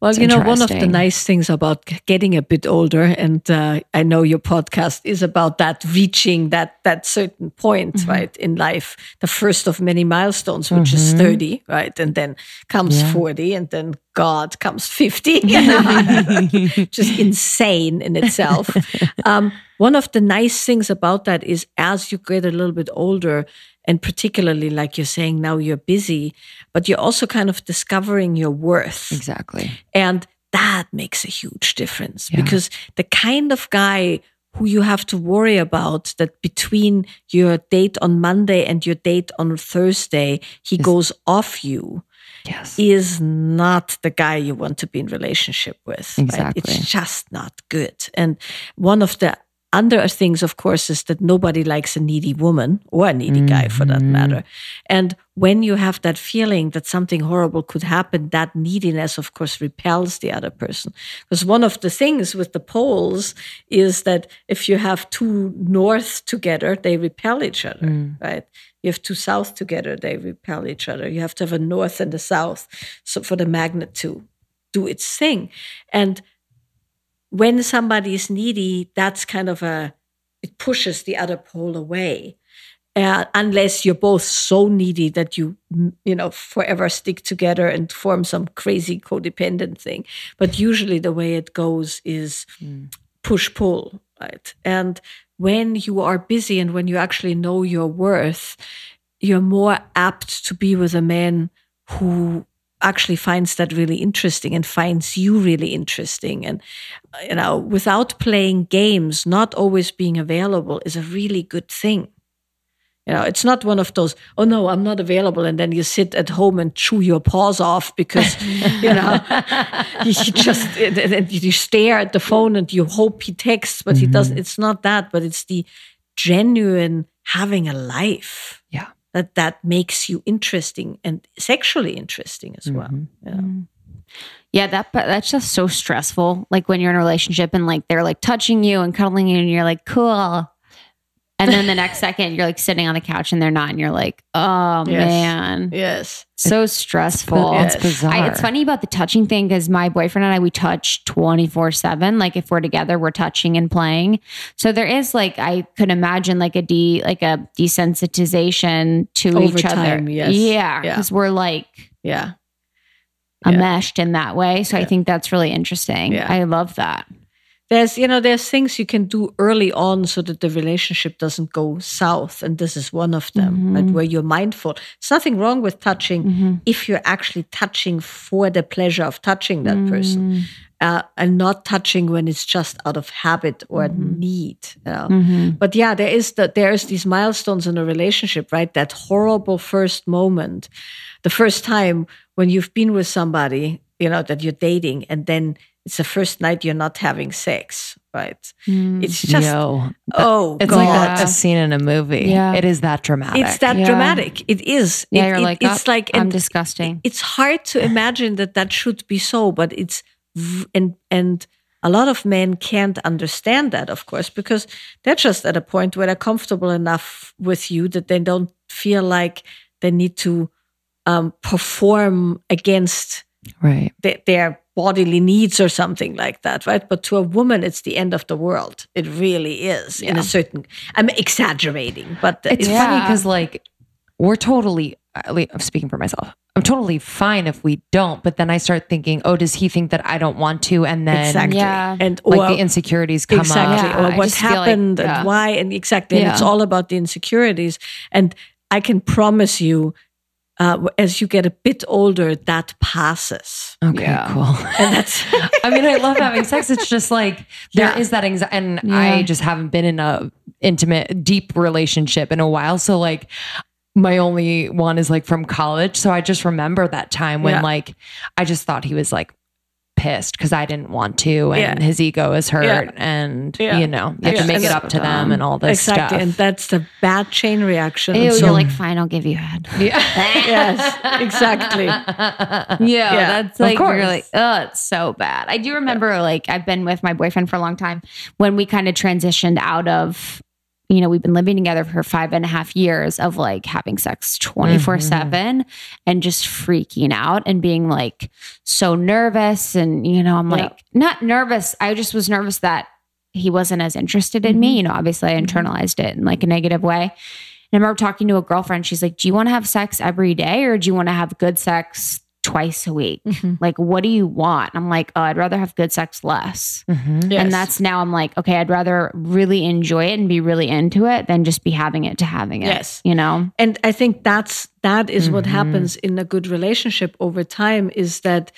Well, It's you know, one of the nice things about getting a bit older, and uh, I know your podcast is about that reaching that that certain point, Mm-hmm. right, in life, the first of many milestones, which is thirty, right, and then comes forty, and then God comes fifty, just insane in itself. um, one of the nice things about that is as you get a little bit older, and particularly like you're saying now you're busy, but you're also kind of discovering your worth. exactly And that makes a huge difference because the kind of guy who you have to worry about that between your date on Monday and your date on Thursday, he goes off you yes is not the guy you want to be in relationship with. right? Exactly. It's just not good. And one of the other things, of course, is that nobody likes a needy woman or a needy guy for that Mm-hmm. matter. And when you have that feeling that something horrible could happen, that neediness, of course, repels the other person. Because one of the things with the poles is that if you have two north together, they repel each other, Mm. right? You have two south together, they repel each other. You have to have a north and a south so for the magnet to do its thing. And when somebody is needy, that's kind of a, it pushes the other pole away. Uh, unless you're both so needy that you, mm, you know, forever stick together and form some crazy codependent thing. But usually the way it goes is push pull. right? And when you are busy and when you actually know your worth, you're more apt to be with a man who actually finds that really interesting and finds you really interesting. And you know without playing games not always being available is a really good thing. You know it's not one of those oh no i'm not available and then you sit at home and chew your paws off because you know you just you stare at the phone and you hope he texts but he mm-hmm. doesn't. It's not that but it's the genuine having a life. That that makes you interesting and sexually interesting as well mm-hmm. yeah. Mm. Yeah, that that's just so stressful. Like when you're in a relationship and like they're like touching you and cuddling you, and you're like, cool. And then the next second you're like sitting on the couch and they're not, and you're like, oh Yes. man, yes so stressful. Yes. It's bizarre. I, it's funny about the touching thing because my boyfriend and I we touch twenty four seven. Like if we're together, we're touching and playing. So there is like I could imagine like a de like a desensitization to Over each other. yes. Yeah, Yeah. because we're like yeah Yeah. enmeshed in that way. So I think that's really interesting. Yeah. I love that. There's you know there's things you can do early on so that the relationship doesn't go south and this is one of them right mm-hmm. where you're mindful. There's nothing wrong with touching mm-hmm. if you're actually touching for the pleasure of touching that mm. person uh, and not touching when it's just out of habit or mm-hmm. need you know? but yeah there is that there's these milestones in a relationship right? That horrible first moment the first time when you've been with somebody you know that you're dating and then it's the first night you're not having sex right it's just Yo, oh it's god like a, a scene in a movie. Yeah. It is that dramatic. it's that Yeah. dramatic it is Yeah, It- you're it- like, it's "Oh, like I'm and disgusting. it's hard to imagine that that should be so but it's v- and and a lot of men can't understand that of course because they're just at a point where they're comfortable enough with you that they don't feel like they need to um, perform against right. th- their bodily needs or something like that, right? But to a woman, it's the end of the world. It really is in a certain. I'm exaggerating, but It's it's funny Yeah. because like we're totally. I'm speaking for myself. I'm totally fine if we don't, but then I start thinking, oh, does he think that I don't want to? And then exactly Yeah. and like or- the insecurities come exactly up. Yeah, or what just feel like- happened yeah. and why and exactly and it's all about the insecurities and i can promise you uh, as you get a bit older that passes Okay, Yeah. cool. and that's I mean, I love having sex. It's just like there is Yeah. that anxiety, and Yeah. I just haven't been in a intimate, deep relationship in a while. So like, my only one is like from college. So I just remember that time when Yeah. like I just thought he was like pissed because I didn't want to, and Yeah. his ego is hurt, Yeah. and Yeah. you know you have to make And it that- up to them and all this exactly stuff. and that's the bad chain reaction Ew, so- you're like, fine, I'll give you head. Yeah. yes exactly Yeah, Yeah, that's of like course. really, oh, it's so bad. I do remember, like, I've been with my boyfriend for a long time when we kind of transitioned out of, you know, we've been living together for five and a half years of like having sex 24 7 mm-hmm. and just freaking out and being like so nervous. And, you know, I'm Yeah. like, not nervous. I just was nervous that he wasn't as interested in me. Mm-hmm. You know, obviously I mm-hmm. internalized it in like a negative way. And I remember talking to a girlfriend. She's like, Do you want to have sex every day or do you want to have good sex twice a week? Like, what do you want? I'm like, Oh, I'd rather have good sex less. Mhm. Yes. And that's now I'm like, okay, I'd rather really enjoy it and be really into it than just be having it to having it. Yes. You know? and i think that's that is what Mhm. happens in a good relationship over time is that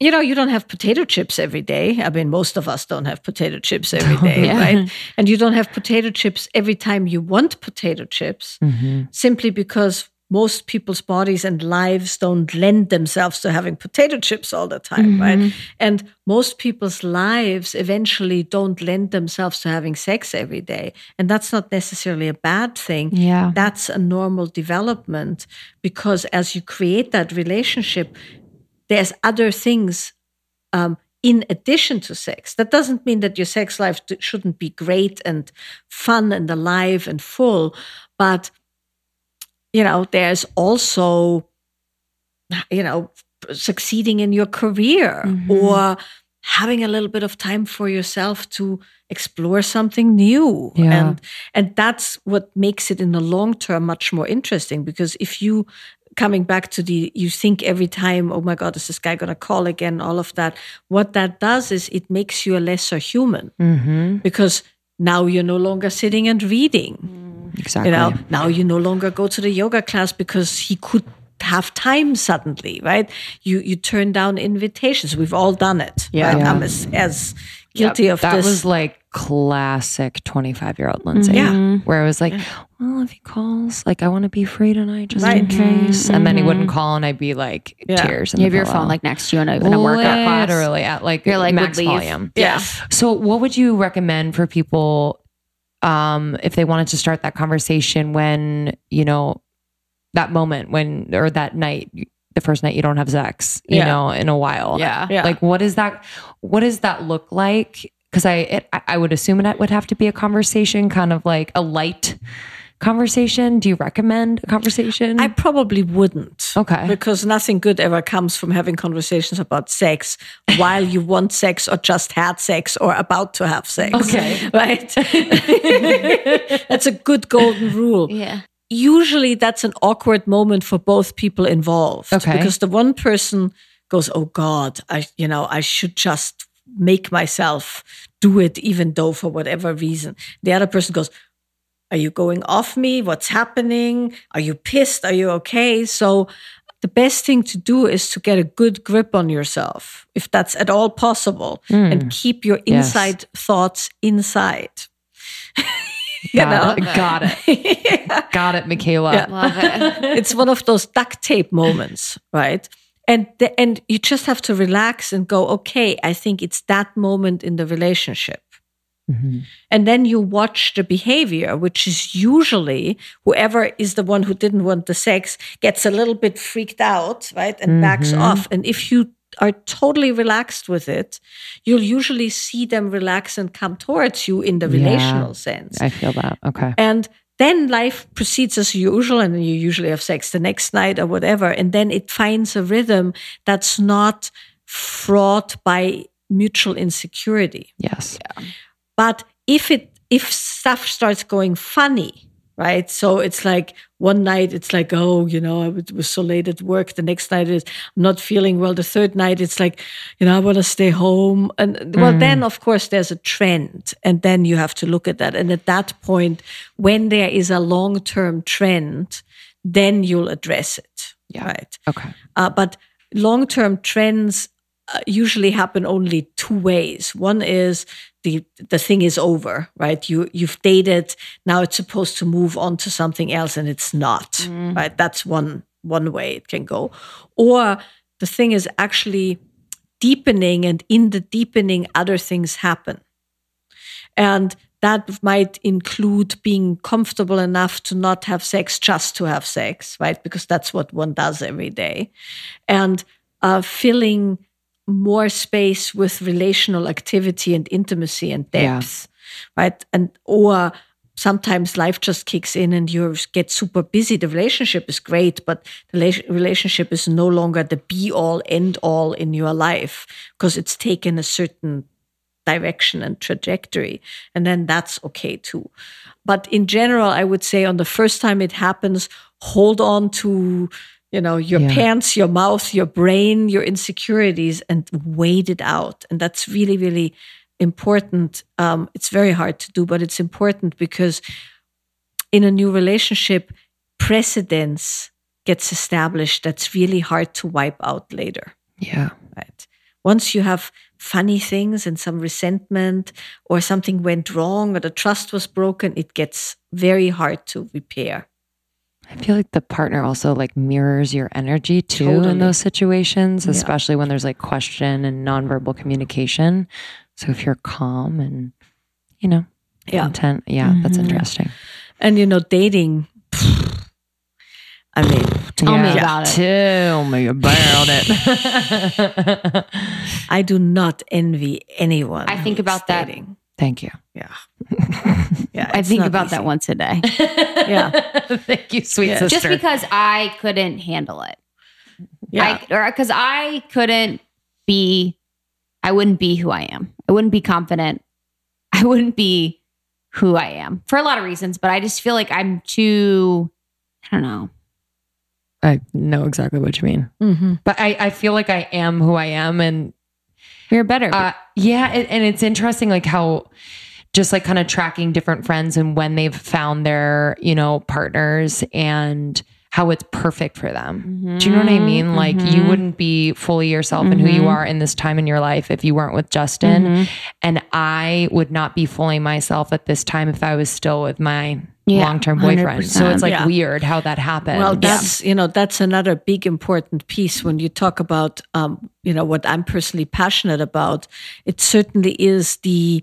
you know you don't have potato chips every day i mean most of us don't have potato chips every day Yeah. right and you don't have potato chips every time you want potato chips Mhm. simply because most people's bodies and lives don't lend themselves to having potato chips all the time, right? And most people's lives eventually don't lend themselves to having sex every day. And that's not necessarily a bad thing. Yeah. That's a normal development because as you create that relationship, there's other things um, in addition to sex. That doesn't mean that your sex life shouldn't be great and fun and alive and full, but you know, there's also, you know, succeeding in your career Mhm. or having a little bit of time for yourself to explore something new Yeah. and and that's what makes it in the long term much more interesting because if you coming back to the you think every time oh my god is this guy to call again all of that what that does is it makes you a lesser human Mhm. because now you're no longer sitting and reading. Exactly. You know, now you no longer go to the yoga class because he could have time suddenly, right? You you turn down invitations. We've all done it. Yeah. right? Yeah. I'm as, as guilty of that this. was like classic 25 year old Lindsay. Mm. Yeah. Where it was like, well, if he calls, like, I want to be free tonight just in Right. case. And then he wouldn't mm-hmm. call and I'd be like, Yeah. tears. In You have the your phone like next to you in a, in a workout class. Literally at like, You're like, max would leave. volume. yeah. So, what would you recommend for people um, if they wanted to start that conversation when, you know, that moment when, or that night, the first night you don't have sex, you Yeah. know, in a while? Yeah. Yeah. Like, what is that? What does that look like? Because I, it, I- I would assume it would have to be a conversation, kind of like a light conversation. Do you recommend a conversation? I probably wouldn't. Okay. Because nothing good ever comes from having conversations about sex while you want sex or just had sex or about to have sex. Okay. Right? that's a good golden rule. Yeah. Usually that's an awkward moment for both people involved. Okay. Because the one person goes, Oh God, I you know, I should just make myself do it even though for whatever reason. The other person goes, are you going off me? What's happening? Are you pissed? Are you okay? So, the best thing to do is to get a good grip on yourself, if that's at all possible, and keep your Hmm. Yes. inside thoughts inside. you got, know? it, got it. Got it, Michaela. Yeah. Love it. it's one of those duct tape moments, right? And the, and you just have to relax and go, okay, I think it's that moment in the relationship. Mm-hmm. And then you watch the behavior, which is usually whoever is the one who didn't want the sex gets a little bit freaked out, right? And backs mm-hmm. off. And if you are totally relaxed with it, you'll usually see them relax and come towards you in the Yeah. relational sense. I feel that. Okay. And then life proceeds as usual, and you usually have sex the next night or whatever. And then it finds a rhythm that's not fraught by mutual insecurity. Yes. But if it if stuff starts going funny, right? So it's like one night it's like, oh, you know, I was so late at work. The next night is I'm not feeling well. The third night it's like, you know, I want to stay home. And well, then of course there's a trend, and then you have to look at that. And at that point, when there is a long term trend, then you'll address it. Yeah. Right. Okay. Uh, but long term trends uh, usually happen only two ways. One is the the thing is over, right? You you've dated, now it's supposed to move on to something else, and it's not, right? That's one one way it can go. Or the thing is actually deepening, and in the deepening, other things happen, and that might include being comfortable enough to not have sex just to have sex, right? Because that's what one does every day. And uh, filling more space with relational activity and intimacy and Yeah. depth, right? And or sometimes life just kicks in and you get super busy. The relationship is great, but the relationship is no longer the be all, end all in your life because it's taken a certain direction and trajectory. And then that's okay too. But in general, I would say on the first time it happens, hold on to, you know, your Yeah. pants, your mouth, your brain, your insecurities and wait it out. And that's really, really important. Um, it's very hard to do, but it's important because in a new relationship, precedence gets established that's really hard to wipe out later Yeah. right? Once you have funny things and some resentment or something went wrong or the trust was broken, it gets very hard to repair. I feel like the partner also like mirrors your energy too Totally. in those situations, Yeah. especially when there's like question and nonverbal communication. So if you're calm and you know, Yeah. content, yeah, that's mm-hmm. interesting. And you know, dating, I mean, Tell me about it. Tell me about it. I do not envy anyone. I think who's about that. Dating. Thank you. Yeah. Yeah. I think about easy. that once a day. Yeah. Thank you, sweet Yeah. sister. Just because I couldn't handle it. Yeah. I, or because I couldn't be, I wouldn't be who I am. I wouldn't be confident. I wouldn't be who I am for a lot of reasons, but I just feel like I'm too, I don't know. I know exactly what you mean. Mhm. But I, I feel like I am who I am. And You're better. uh, yeah, it, and it's interesting like how just like kind of tracking different friends and when they've found their, you know, partners and how it's perfect for them. Do you know what I mm-hmm. mean? Like you mm-hmm. wouldn't be fully yourself and who you mm-hmm. are in this time in your life if you weren't with Justin. And I would not be fully myself at this time if I was still with my Yeah, long-term boyfriend. So it's like Yeah. weird how that happened. Well, that's you know that's another big important piece when you talk about um, you know what I'm personally passionate about. It certainly is the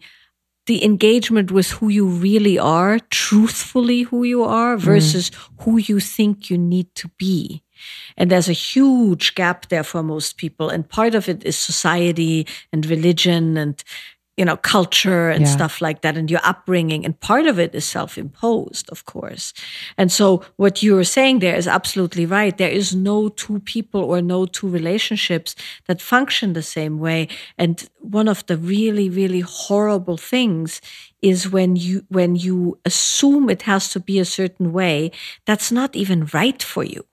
the engagement with who you really are, truthfully who you are, versus who you think you need to be. And there's a huge gap there for most people. And part of it is society and religion and, you know, culture and Yeah. stuff like that and your upbringing. And part of it is self imposed, of course. And so what you were saying there is absolutely right. There is no two people or no two relationships that function the same way. And one of the really, really horrible things is when you when you assume it has to be a certain way that's not even right for you.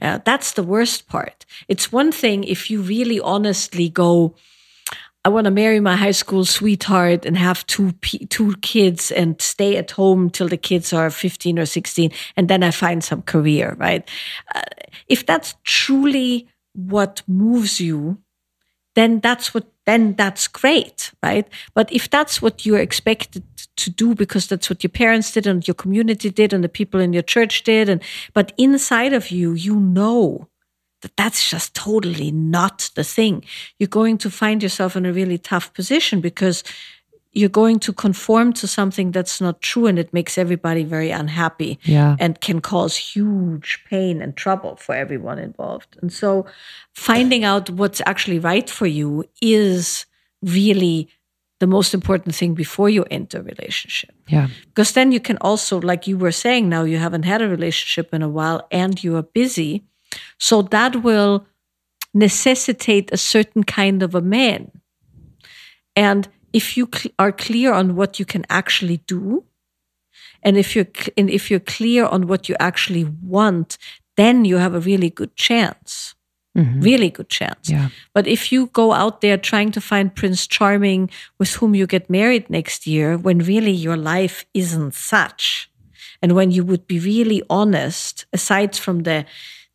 Uh, that's the worst part. It's one thing if you really honestly go, I want to marry my high school sweetheart and have two two kids and stay at home till the kids are 15 or 16 and then I find some career, right? Uh, if that's truly what moves you, then that's what then that's great, right? But if that's what you're expected to do because that's what your parents did and your community did and the people in your church did and but inside of you you know that that's just totally not the thing. You're going to find yourself in a really tough position because you're going to conform to something that's not true and it makes everybody very unhappy Yeah. and can cause huge pain and trouble for everyone involved. And so finding out what's actually right for you is really the most important thing before you enter a relationship. yeah. Because then you can also, like you were saying, now you haven't had a relationship in a while and you are busy. So that will necessitate a certain kind of a man. And if you cl- are clear on what you can actually do, and if you're cl- and if you're clear on what you actually want, then you have a really good chance. Mm-hmm. Really good chance. Yeah. But if you go out there trying to find Prince Charming with whom you get married next year, when really your life isn't such, and when you would be really honest, aside from the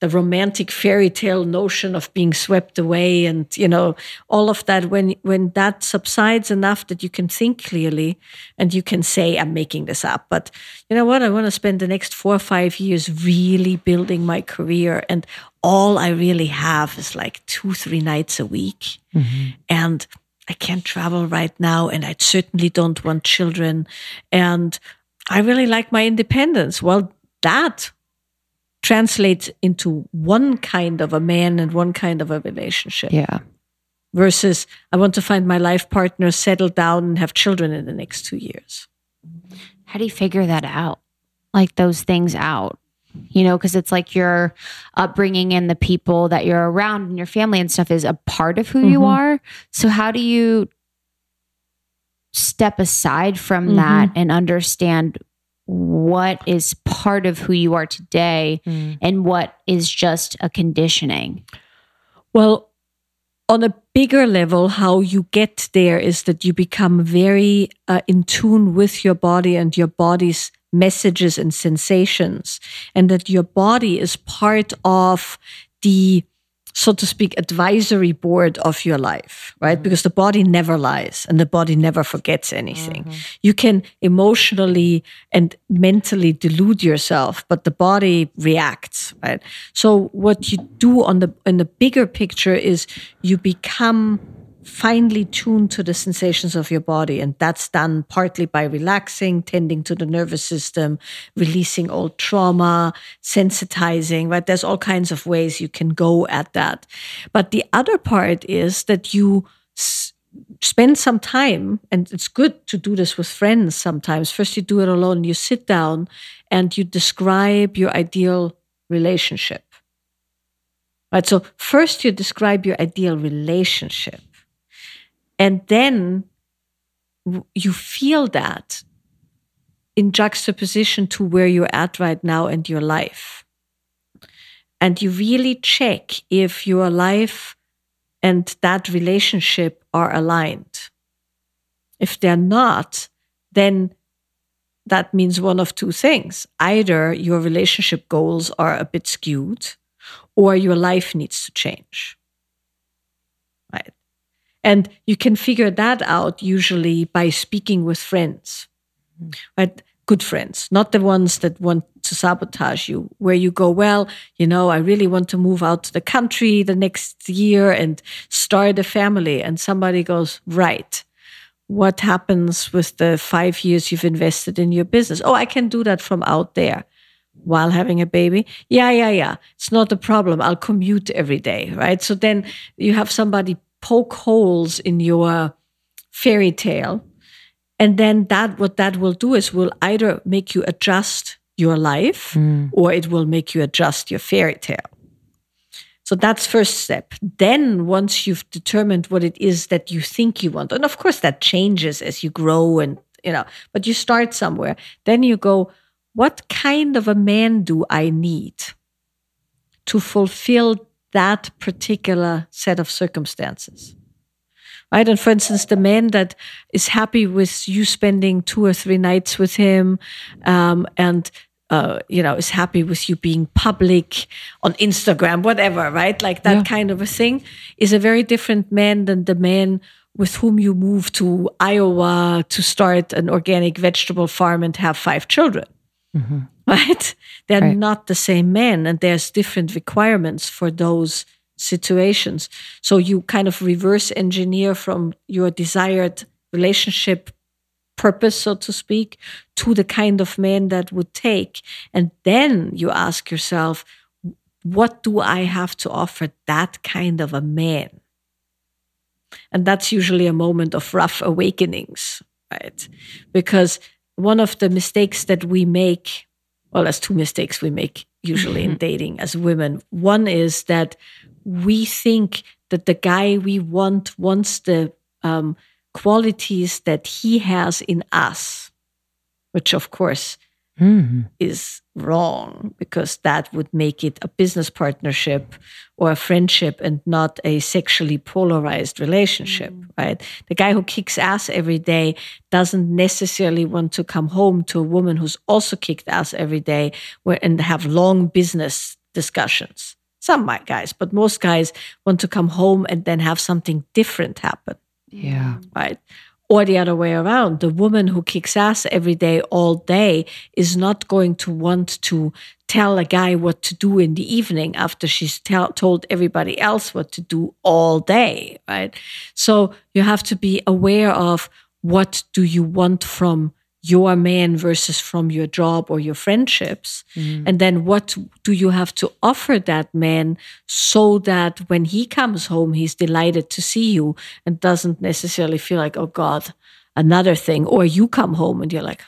the romantic fairy tale notion of being swept away and you know all of that when when that subsides enough that you can think clearly and you can say i'm making this up. But you know what? I want to spend the next 4 or 5 years really building my career and all i really have is like 2 3 nights a week. Mm-hmm. And i can't travel right now and i certainly don't want children. And i really like my independence. Well that translates into one kind of a man and one kind of a relationship Yeah. versus I want to find my life partner, settle down, and have children in the next two years. How do you figure that out? Like those things out, you know, because it's like your upbringing and the people that you're around and your family and stuff is a part of who you Mhm. are. So, how do you step aside from that and understand what is part of who you are today and what is just a conditioning? Well, on a bigger level, how you get there is that you become very uh, in tune with your body and your body's messages and sensations, and that your body is part of the so to speak, advisory board of your life, right? Mm-hmm. Because the body never lies and the body never forgets anything. Mm-hmm. You can emotionally and mentally delude yourself, but the body reacts, right? So what you do on the in the bigger picture is you become finely tuned to the sensations of your body. And that's done partly by relaxing, tending to the nervous system, releasing old trauma, sensitizing, right? There's all kinds of ways you can go at that. But the other part is that you s- spend some time, and it's good to do this with friends sometimes. First, you do it alone, you sit down and you describe your ideal relationship. Right. So first you describe your ideal relationship. And then you feel that in juxtaposition to where you're at right now in your life. And you really check if your life and that relationship are aligned. If they're not, then that means one of two things. Either your relationship goals are a bit skewed or your life needs to change. And you can figure that out usually by speaking with friends, mm-hmm. right? Good friends, not the ones that want to sabotage you, where you go, well, you know, I really want to move out to the country the next year and start a family. And somebody goes, right what happens with the five years you've invested in your business. Oh, I can do that from out there while having a baby. Yeah, yeah, yeah. It's not a problem. I'll commute every day, right? So then you have somebody poke holes in your fairy tale. And then that, what that will do is will either make you adjust your life mm. or it will make you adjust your fairy tale. So that's first step. Then once you've determined what it is that you think you want, and of course that changes as you grow and you know, but you start somewhere. Then you go, what kind of a man do I need to fulfill that particular set of circumstances? Right. And for instance, the man that is happy with you spending two or three nights with him um, and uh, you know, is happy with you being public on Instagram, whatever, right? Like that yeah. kind of a thing is a very different man than the man with whom you move to Iowa to start an organic vegetable farm and have five children. Mm-hmm. Right? They're right. not the same men, and there's different requirements for those situations. So you kind of reverse engineer from your desired relationship purpose, so to speak, to the kind of man that would take. And then you ask yourself, what do I have to offer that kind of a man? And that's usually a moment of rough awakenings, right? Because one of the mistakes that we make, well, there's two mistakes we make usually in mm-hmm. dating as women. One is that we think that the guy we want wants the um, qualities that he has in us, which of course mm-hmm. is wrong because that would make it a business partnership or a friendship and not a sexually polarized relationship, mm-hmm. right? The guy who kicks ass every day doesn't necessarily want to come home to a woman who's also kicked ass every day where, and have long business discussions. Some might guys, but most guys want to come home and then have something different happen. Yeah. Right. Or the other way around. The woman who kicks ass every day, all day, is not going to want to tell a guy what to do in the evening after she's tell, told everybody else what to do all day. Right. So you have to be aware of what do you want from your man versus from your job or your friendships mm. and then what do you have to offer that man so that when he comes home he's delighted to see you and doesn't necessarily feel like oh god another thing or you come home and you're like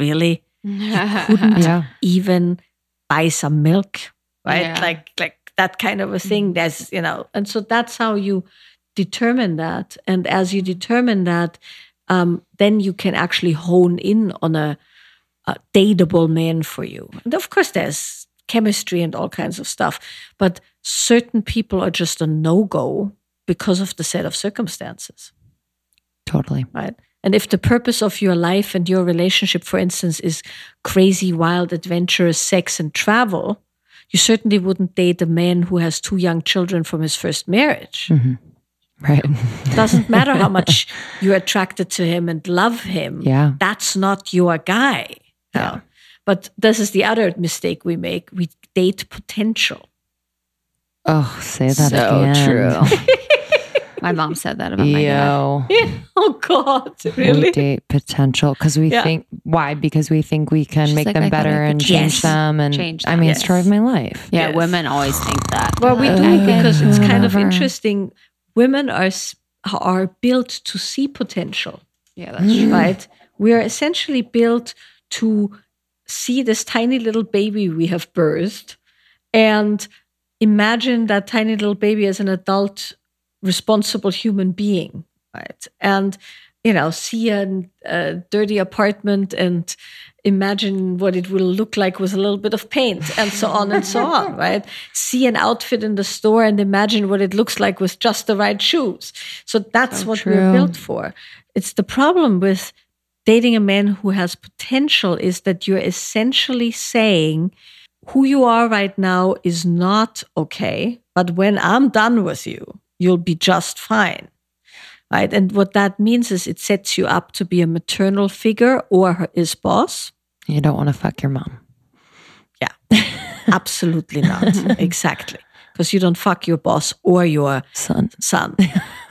really you couldn't yeah. even buy some milk right yeah. like like that kind of a thing mm. there's you know and so that's how you determine that and as you determine that um, then you can actually hone in on a, a dateable man for you. And of course, there's chemistry and all kinds of stuff, but certain people are just a no go because of the set of circumstances. Totally. Right. And if the purpose of your life and your relationship, for instance, is crazy, wild, adventurous sex and travel, you certainly wouldn't date a man who has two young children from his first marriage. Mm-hmm. Right. Doesn't matter how much you're attracted to him and love him. Yeah. That's not your guy. Yeah. But this is the other mistake we make. We date potential. Oh, say that so again. true. my mom said that about my dad. Oh God, really? We date potential because we yeah. think why? Because we think we can She's make like, them better and change yes. them. And change them. I mean, yes. it's true of my life. Yeah, yes. women always think that. Well, we do because it's kind of interesting women are are built to see potential. Yeah, that's true. Right? We are essentially built to see this tiny little baby we have birthed and imagine that tiny little baby as an adult responsible human being right and you know see a, a dirty apartment and imagine what it will look like with a little bit of paint and so on and so on, right? See an outfit in the store and imagine what it looks like with just the right shoes. So that's so what true. we're built for. It's the problem with dating a man who has potential is that you're essentially saying who you are right now is not okay, but when I'm done with you, you'll be just fine. Right. And what that means is it sets you up to be a maternal figure or his boss. You don't want to fuck your mom. Yeah, absolutely not. exactly. Because you don't fuck your boss or your Son. son.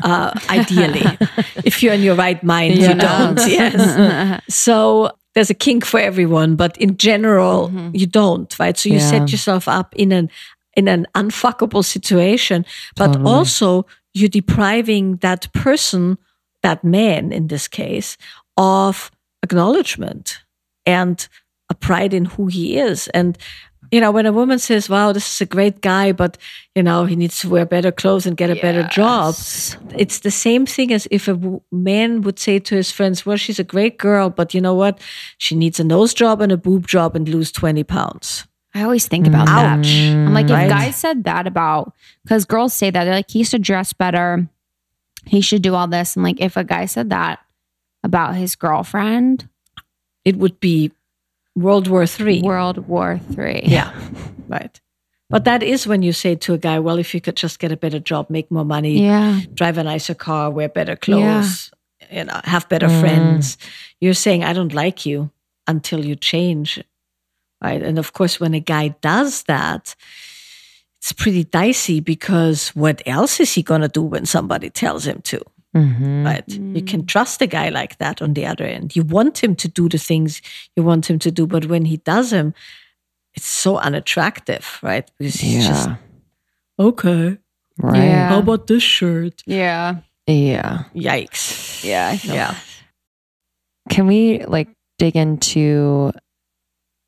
Uh, ideally, if you're in your right mind, you don't. Yes. so there's a kink for everyone, but in general, you don't. Right. So you Yeah. set yourself up in an in an unfuckable situation, but Totally. also you're depriving that person, that man in this case, of acknowledgement and a pride in who he is. And you know, when a woman says, "Wow, this is a great guy," but you know, he needs to wear better clothes and get a better job, it's the same thing as if a man would say to his friends, "Well, she's a great girl, but you know what? She needs a nose job and a boob job and lose twenty pounds." I always think about that. I'm like, mm, Right? if guys said that about, because girls say that, they're like, he should dress better. He should do all this. And like, if a guy said that about his girlfriend, It would be World War Three. World War Three. Yeah, right. But that is when you say to a guy, "Well, if you could just get a better job, make more money, Yeah. drive a nicer car, wear better clothes, you know, have better friends. Mm. You're saying, I don't like you until you change. Right. And of course, when a guy does that, it's pretty dicey because what else is he going to do when somebody tells him to? Mm-hmm. Right. You can trust a guy like that on the other end. You want him to do the things you want him to do, but when he does them, it's so unattractive, right? Because he's Yeah. just, okay, right. Yeah. how about this shirt? Yeah. Yeah. Yikes. Yeah. I Yeah. Can we like dig into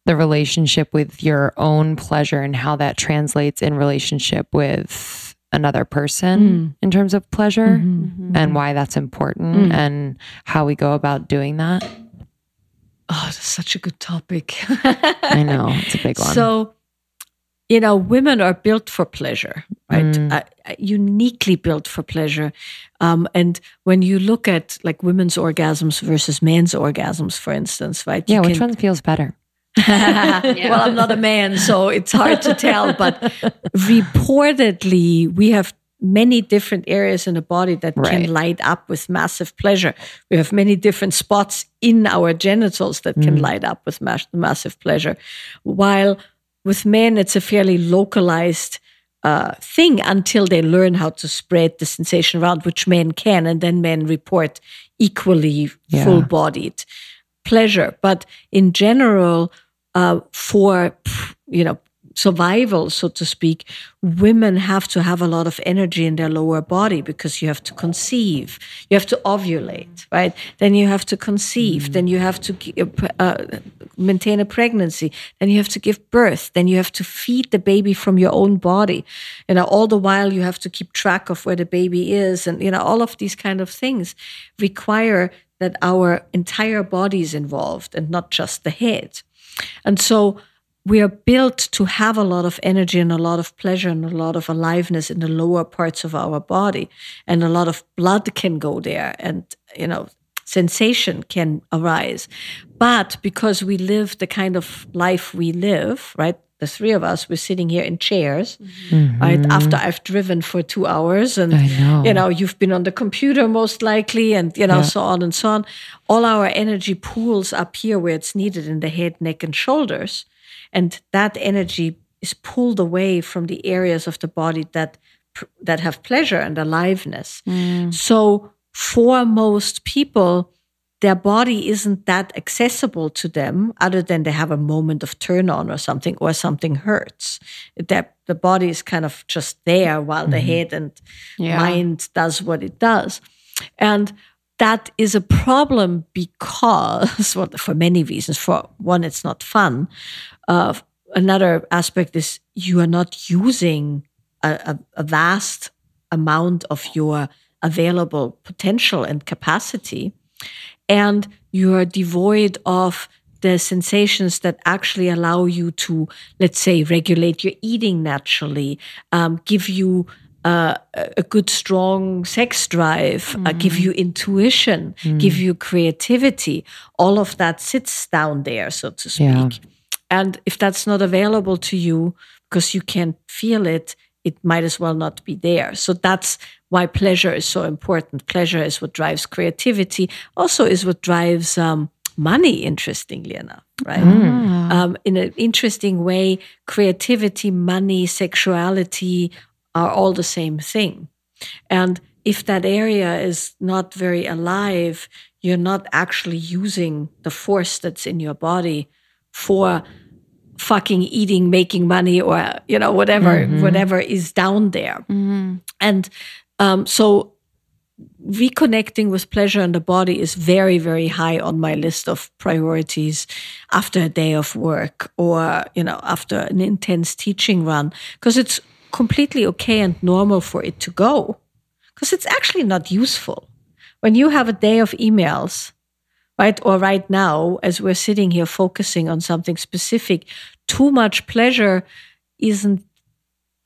the relationship with your own pleasure and how that translates in relationship with another person in terms of pleasure Mhm. and why that's important Mm. and how we go about doing that? Oh, that's such a good topic. I know it's a big one. So, you know, women are built for pleasure, right? Mm. Uh, uh, uniquely built for pleasure. Um, and when you look at like women's orgasms versus men's orgasms, for instance, right? yeah, you which can- one feels better? Well, I'm not a man, so it's hard to tell. But reportedly, we have many different areas in the body that Right. can light up with massive pleasure. We have many different spots in our genitals that can light up with mas- massive pleasure. While with men, it's a fairly localized uh, thing until they learn how to spread the sensation around, which men can, and then men report equally Yeah. full bodied pleasure. But in general, uh, for you know survival, so to speak, women have to have a lot of energy in their lower body because you have to conceive, you have to ovulate, right? Then you have to conceive, then you have to uh, maintain a pregnancy, then you have to give birth, then you have to feed the baby from your own body. You know, all the while you have to keep track of where the baby is, and you know, all of these kind of things require that our entire body is involved and not just the head. And so we are built to have a lot of energy and a lot of pleasure and a lot of aliveness in the lower parts of our body. And a lot of blood can go there and, you know, sensation can arise. But because we live the kind of life we live, right? The three of us, we're sitting here in chairs, mm-hmm. right? After I've driven for two hours and, know. you know, you've been on the computer most likely and, you know, so on and so on. All our energy pools up here where it's needed in the head, neck, and shoulders. And that energy is pulled away from the areas of the body that that have pleasure and aliveness. Mm. So for most people, their body isn't that accessible to them other than they have a moment of turn on or something or something hurts. That the body is kind of just there while the head and mind does what it does. And that is a problem because, well, for many reasons. For one, it's not fun. Uh, another aspect is you are not using a, a, a vast amount of your available potential and capacity, and you are devoid of the sensations that actually allow you to, let's say, regulate your eating naturally, um, give you uh, a a good, strong sex drive, uh, give Mm-hmm. you intuition, give you creativity. All of that sits down there, so to speak. Yeah. And if that's not available to you because you can't feel it, it might as well not be there. So that's why pleasure is so important. Pleasure is what drives creativity, also is what drives um, money, interestingly enough, right? Um, in an interesting way, creativity, money, sexuality are all the same thing. And if that area is not very alive, you're not actually using the force that's in your body for fucking eating, making money, or you know whatever whatever is down there. And um, so reconnecting with pleasure in the body is very very high on my list of priorities after a day of work or you know after an intense teaching run because it's completely okay and normal for it to go because it's actually not useful. When you have a day of emails right or right now as we're sitting here focusing on something specific too much pleasure isn't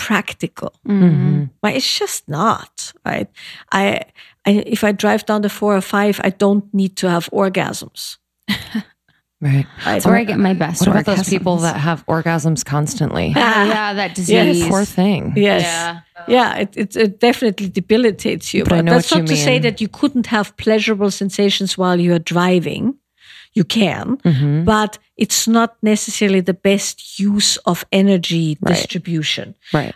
practical Mm-hmm. but it's just not right I, I if i drive down the four or five i don't need to have orgasms Right. That's where I get my best. What about those people that have orgasms constantly? Oh, yeah, that disease. Poor thing. yes yeah, it, it, it definitely debilitates you But I know that's what you not to say that you couldn't have pleasurable sensations while you're driving you can Mm-hmm. but it's not necessarily the best use of energy Right. distribution Right.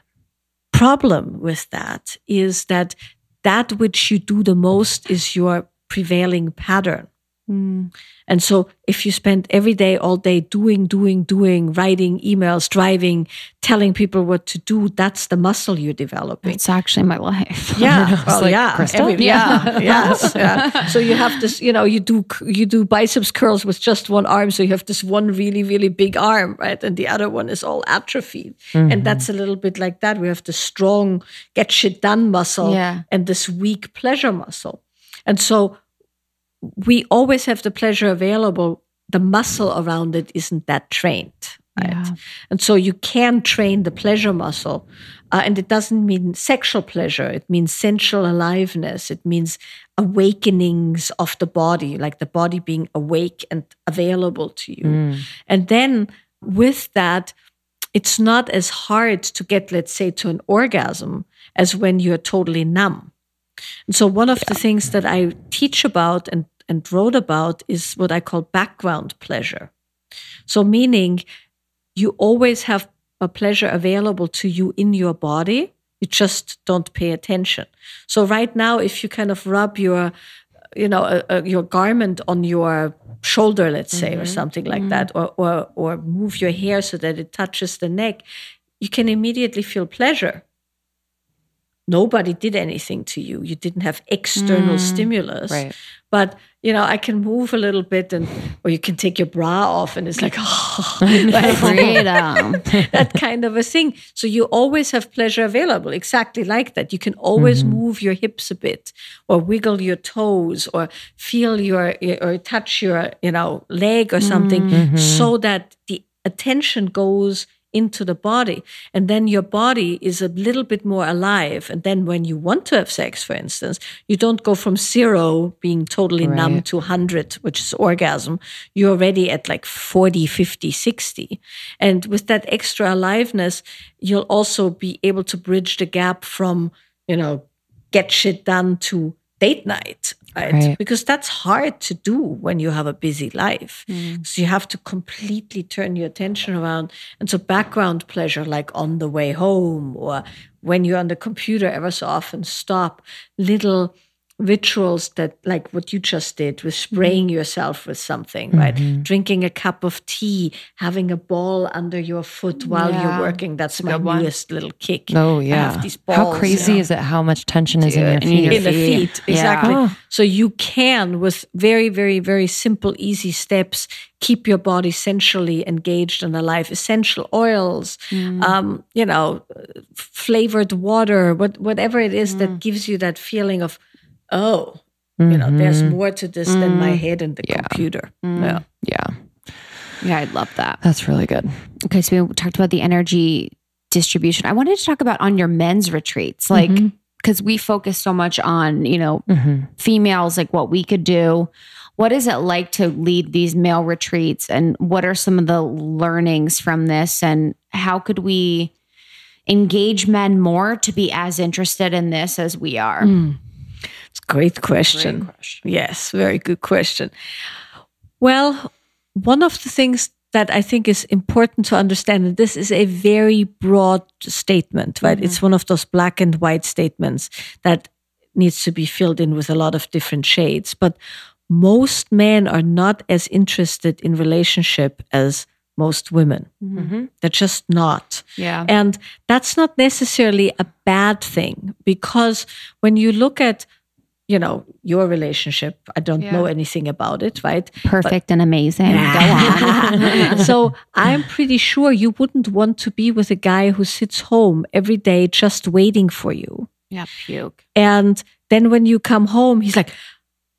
problem with that is that that which you do the most is your prevailing pattern. Mm. And so if you spend every day, all day doing, doing, doing, writing emails, driving, telling people what to do, that's the muscle you're developing. It's actually my life. Yeah, well, like, yeah, every- yeah, yes. yeah. So you have this, you know, you do you do biceps curls with just one arm, so you have this one really really big arm, right, and the other one is all atrophied, and mm-hmm. that's a little bit like that. We have the strong get shit done muscle, Yeah. and this weak pleasure muscle, and so we always have the pleasure available. The muscle around it isn't that trained, right? Yeah. And so you can train the pleasure muscle. Uh, and it doesn't mean sexual pleasure, it means sensual aliveness, it means awakenings of the body, like the body being awake and available to you. And then with that, it's not as hard to get, let's say, to an orgasm as when you're totally numb. And so, one of the things that I teach about and, and wrote about is what I call background pleasure. So, meaning you always have a pleasure available to you in your body, you just don't pay attention. So, right now, if you kind of rub your you know, uh, uh, your garment on your shoulder, let's say, or something like that, or, or or move your hair so that it touches the neck, you can immediately feel pleasure. Nobody did anything to you. You didn't have external mm. stimulus. Right. But you know, I can move a little bit, and or you can take your bra off, and it's like, oh, Freedom. that kind of a thing. So you always have pleasure available, exactly like that. You can always mm-hmm. move your hips a bit, or wiggle your toes, or feel your or touch your you know leg or something, mm-hmm. so that the attention goes into the body. And then your body is a little bit more alive. And then when you want to have sex for instance you don't go from zero being totally numb to 100 which is orgasm. You're already at like 40 50 60 and with that extra aliveness you'll also be able to bridge the gap from you know get shit done to date night right, Right. because that's hard to do when you have a busy life. Mm. So you have to completely turn your attention around. And so background pleasure like on the way home or when you're on the computer ever so often stop. Little rituals that like what you just did with spraying mm-hmm. yourself with something right mm-hmm. drinking a cup of tea having a ball under your foot while Yeah. you're working that's my good one. newest little kick Oh I yeah. have these How balls, crazy yeah is it? How much tension is in your Dude, and in feet? your in the feet. feet Yeah. exactly Oh. so you can with very very very simple easy steps keep your body sensually engaged and alive essential oils mm. um, you know flavored water what, whatever it is that mm. gives you that feeling of oh you know there's mm-hmm. more to this than my mm-hmm. head and the computer mm-hmm. yeah Yeah, Yeah, I'd love that. that's really good. Okay, so we talked about the energy distribution. I wanted to talk about on your men's retreats, like because we focus so much on you know Mm-hmm. females, like what we could do. What is it like to lead these male retreats, and what are some of the learnings from this, and how could we engage men more to be as interested in this as we are? Mm. It's a great question. Yes, very good question. Well, one of the things that I think is important to understand, and this is a very broad statement, right? It's mm-hmm. one of those black and white statements that needs to be filled in with a lot of different shades. But most men are not as interested in relationship as most women. Mm-hmm. Mm-hmm. They're just not. Yeah. And that's not necessarily a bad thing because when you look at, you know, your relationship, I don't Yeah. know anything about it, right? Perfect and amazing. Go so I'm pretty sure you wouldn't want to be with a guy who sits home every day just waiting for you. yeah, puke. And then when you come home, he's like,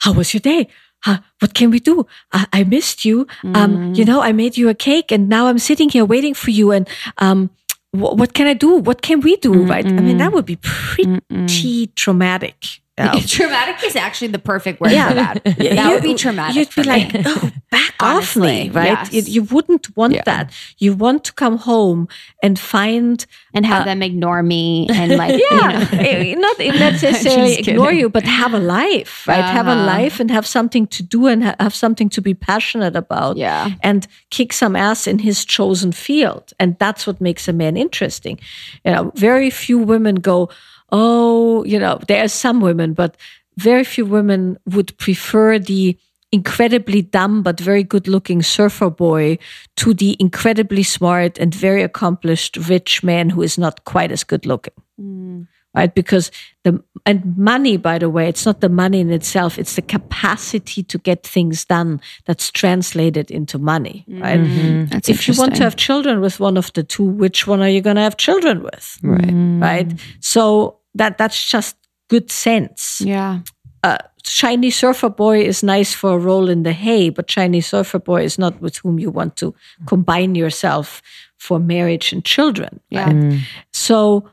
How was your day? Huh, what can we do? I, I missed you. Um, you know, I made you a cake and now I'm sitting here waiting for you. And um, wh- what can I do? What can we do? Right? I mean, that would be pretty traumatic. Yeah. Traumatic is actually the perfect word Yeah. for that. That You- would be traumatic. You'd be like, me. oh, back off me, right? yes. You, you wouldn't want that. You want to come home and find and have them ignore me and like, you yeah, know. eh, not necessarily ignore you, but have a life, right? Have a Uh-huh. life and have something to do and ha- have something to be passionate about. Yeah. And kick some ass in his chosen field. And that's what makes a man interesting. You know, very few women go, oh, you know, there are some women, but very few women would prefer the incredibly dumb but very good looking surfer boy to the incredibly smart and very accomplished rich man who is not quite as good looking. Mm. Right? Because the and money by the way it's not the money in itself it's the capacity to get things done that's translated into money mm. right? Mm-hmm. That's if you want to have children with one of the two which one are you going to have children with? Right. Mm. right? So that that's just good sense Yeah. uh, shiny surfer boy is nice for a roll in the hay, but shiny surfer boy is not with whom you want to combine yourself for marriage and children. Yeah. right? So,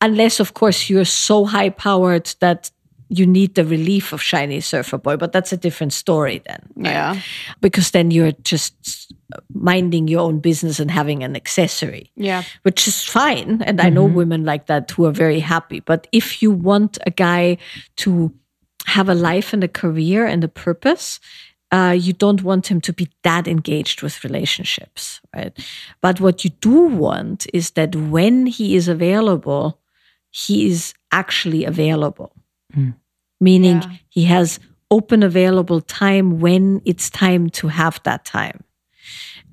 unless of course you're so high powered that you need the relief of shiny surfer boy, but that's a different story then. right? Yeah. Because then you're just minding your own business and having an accessory Yeah. which is fine. And I know women like that who are very happy. But if you want a guy to have a life and a career and a purpose, uh, you don't want him to be that engaged with relationships, right? But what you do want is that when he is available, he is actually available, meaning Yeah. he has open available time when it's time to have that time.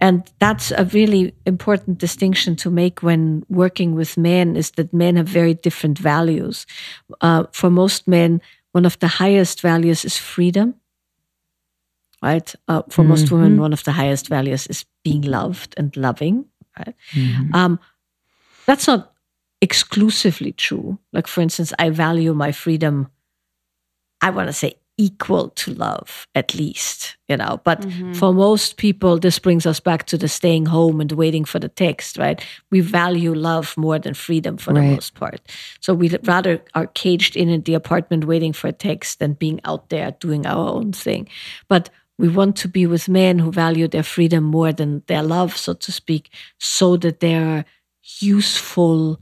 And that's a really important distinction to make when working with men is that men have very different values. Uh, for most men, one of the highest values is freedom. Right? Uh, for most women, one of the highest values is being loved and loving. Right? Um, that's not exclusively true. Like, for instance, I value my freedom, I want to say equal to love, at least, you know. But mm-hmm. for most people, this brings us back to the staying home and waiting for the text, right? We value love more than freedom for the most part. So we rather are caged in in the apartment waiting for a text than being out there doing our own thing. But we want to be with men who value their freedom more than their love, so to speak, so that they are useful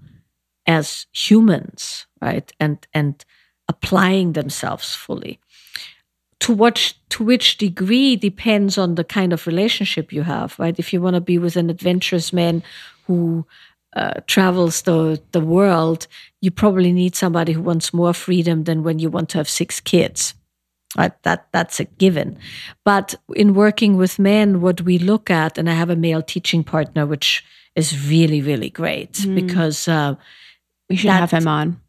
as humans, right? And and applying themselves fully. To what to which degree depends on the kind of relationship you have, right? If you want to be with an adventurous man who uh, travels the the world, you probably need somebody who wants more freedom than when you want to have six kids. Right? That that's a given. But in working with men, what we look at, and I have a male teaching partner, which is really really great because. Uh, We should That- have him on.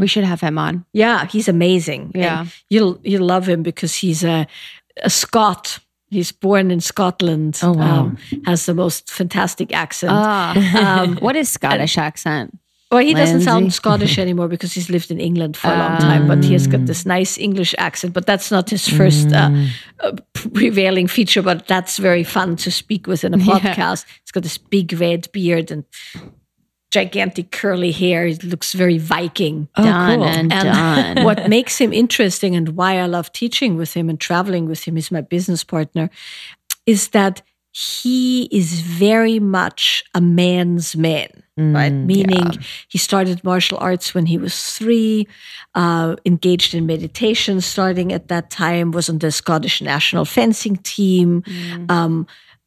We should have him on. yeah, he's amazing. Yeah. And you'll you'll love him because he's a a Scot. He's born in Scotland. Oh, wow. um, has the most fantastic accent. Ah. um, what is Scottish accent? well, he doesn't sound Scottish anymore because he's lived in England for a long time. But he has got this nice English accent. But that's not his first uh, uh, prevailing feature. But that's very fun to speak with in a podcast. He's got this big red beard and gigantic curly hair. He looks very Viking. Oh, done cool. and And done. what makes him interesting and why I love teaching with him and traveling with him, is my business partner, is that he is very much a man's man, right? Mm, Meaning yeah. he started martial arts when he was three, uh, engaged in meditation starting at that time, was on the Scottish national fencing team, um,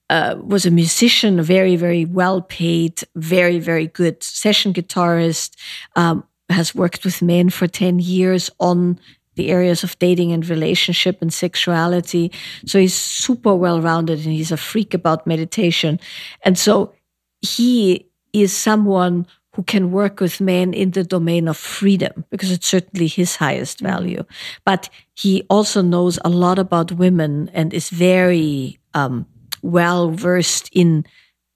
uh, was a musician, a very, very well paid, very, very good session guitarist, um, has worked with men for 10 years on the areas of dating and relationship and sexuality. So he's super well rounded and he's a freak about meditation. And so he is someone who can work with men in the domain of freedom because it's certainly his highest value. But he also knows a lot about women and is very um, well versed in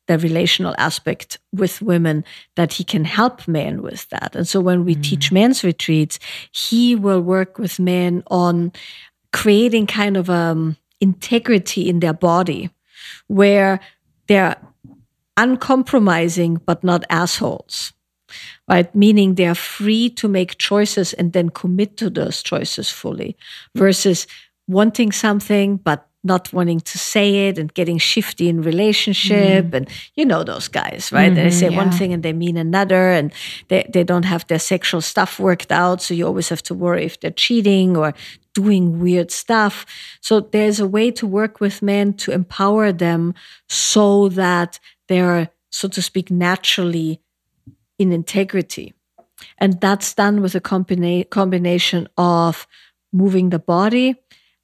the relational aspect with women that he can help men with that. And so when we teach men's retreats, he will work with men on creating kind of um, integrity in their body where they're uncompromising but not assholes right meaning they're free to make choices and then commit to those choices fully versus wanting something but not wanting to say it and getting shifty in relationship mm. and you know those guys right? They mm-hmm, say one thing and they mean another and they, they don't have their sexual stuff worked out. So you always have to worry if they're cheating or doing weird stuff. So there's a way to work with men to empower them so that they're so to speak naturally in integrity. And that's done with a combina- combination of moving the body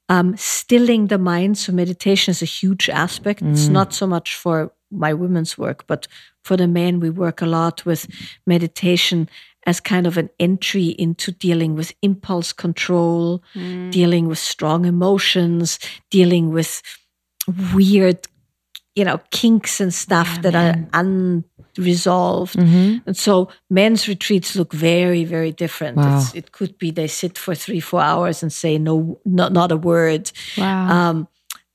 um, stilling the mind. So meditation is a huge aspect. It's not so much for my women's work, but for the men, we work a lot with meditation as kind of an entry into dealing with impulse control, dealing with strong emotions, dealing with weird, you know, kinks and stuff that are unresolved. And so men's retreats look very, very different. Wow. It's, it could be they sit for three, four hours and say no, not, not a word. wow. Um,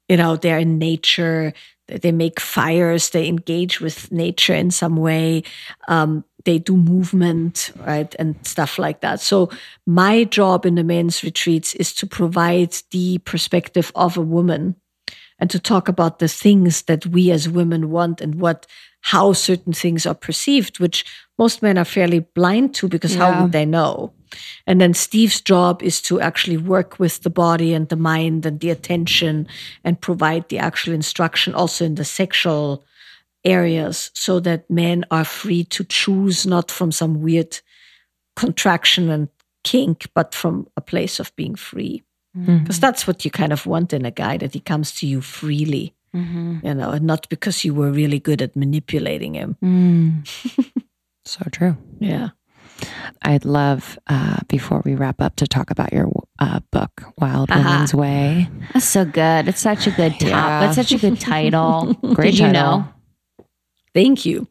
you know, they're in nature. They they make fires. They engage with nature in some way. Um, they do movement, right, and stuff like that. So my job in the men's retreats is to provide the perspective of a woman and to talk about the things that we as women want and what how certain things are perceived which most men are fairly blind to because how Yeah. would they know? And then steve's job is to actually work with the body and the mind and the attention and provide the actual instruction also in the sexual areas so that men are free to choose not from some weird contraction and kink but from a place of being free. Mm-hmm. Because that's what you kind of want in a guy that he comes to you freely you know and not because you were really good at manipulating him So true. yeah I'd love, uh, before we wrap up, to talk about your uh, book, Wild Haha. Woman's Way. That's so good. It's such a good top. Yeah. It's such a good title. Great Did you know? thank you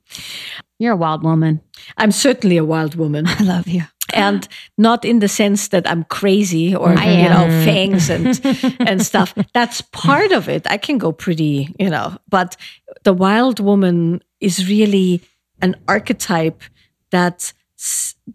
You're a wild woman. i'm certainly a wild woman I love you. And not in the sense that i'm crazy or I you know fangs and and stuff. That's part of it. I can go pretty you know but the wild woman is really an archetype that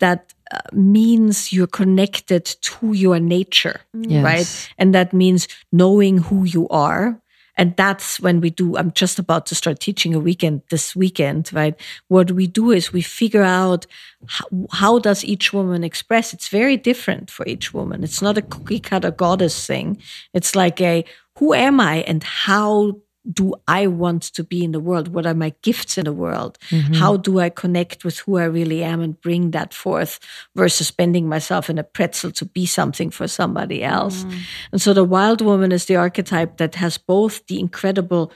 that uh, means you're connected to your nature Yes. right? And that means knowing who you are and that's when we do i'm just about to start teaching a weekend this weekend right? What we do is we figure out how, how does each woman express? It's very different for each woman. It's not a cookie cutter goddess thing. It's like a who am i and how do I want to be in the world? What are my gifts in the world? Mm-hmm. How do I connect with who I really am and bring that forth versus bending myself in a pretzel to be something for somebody else? Mm. And so the wild woman is the archetype that has both the incredible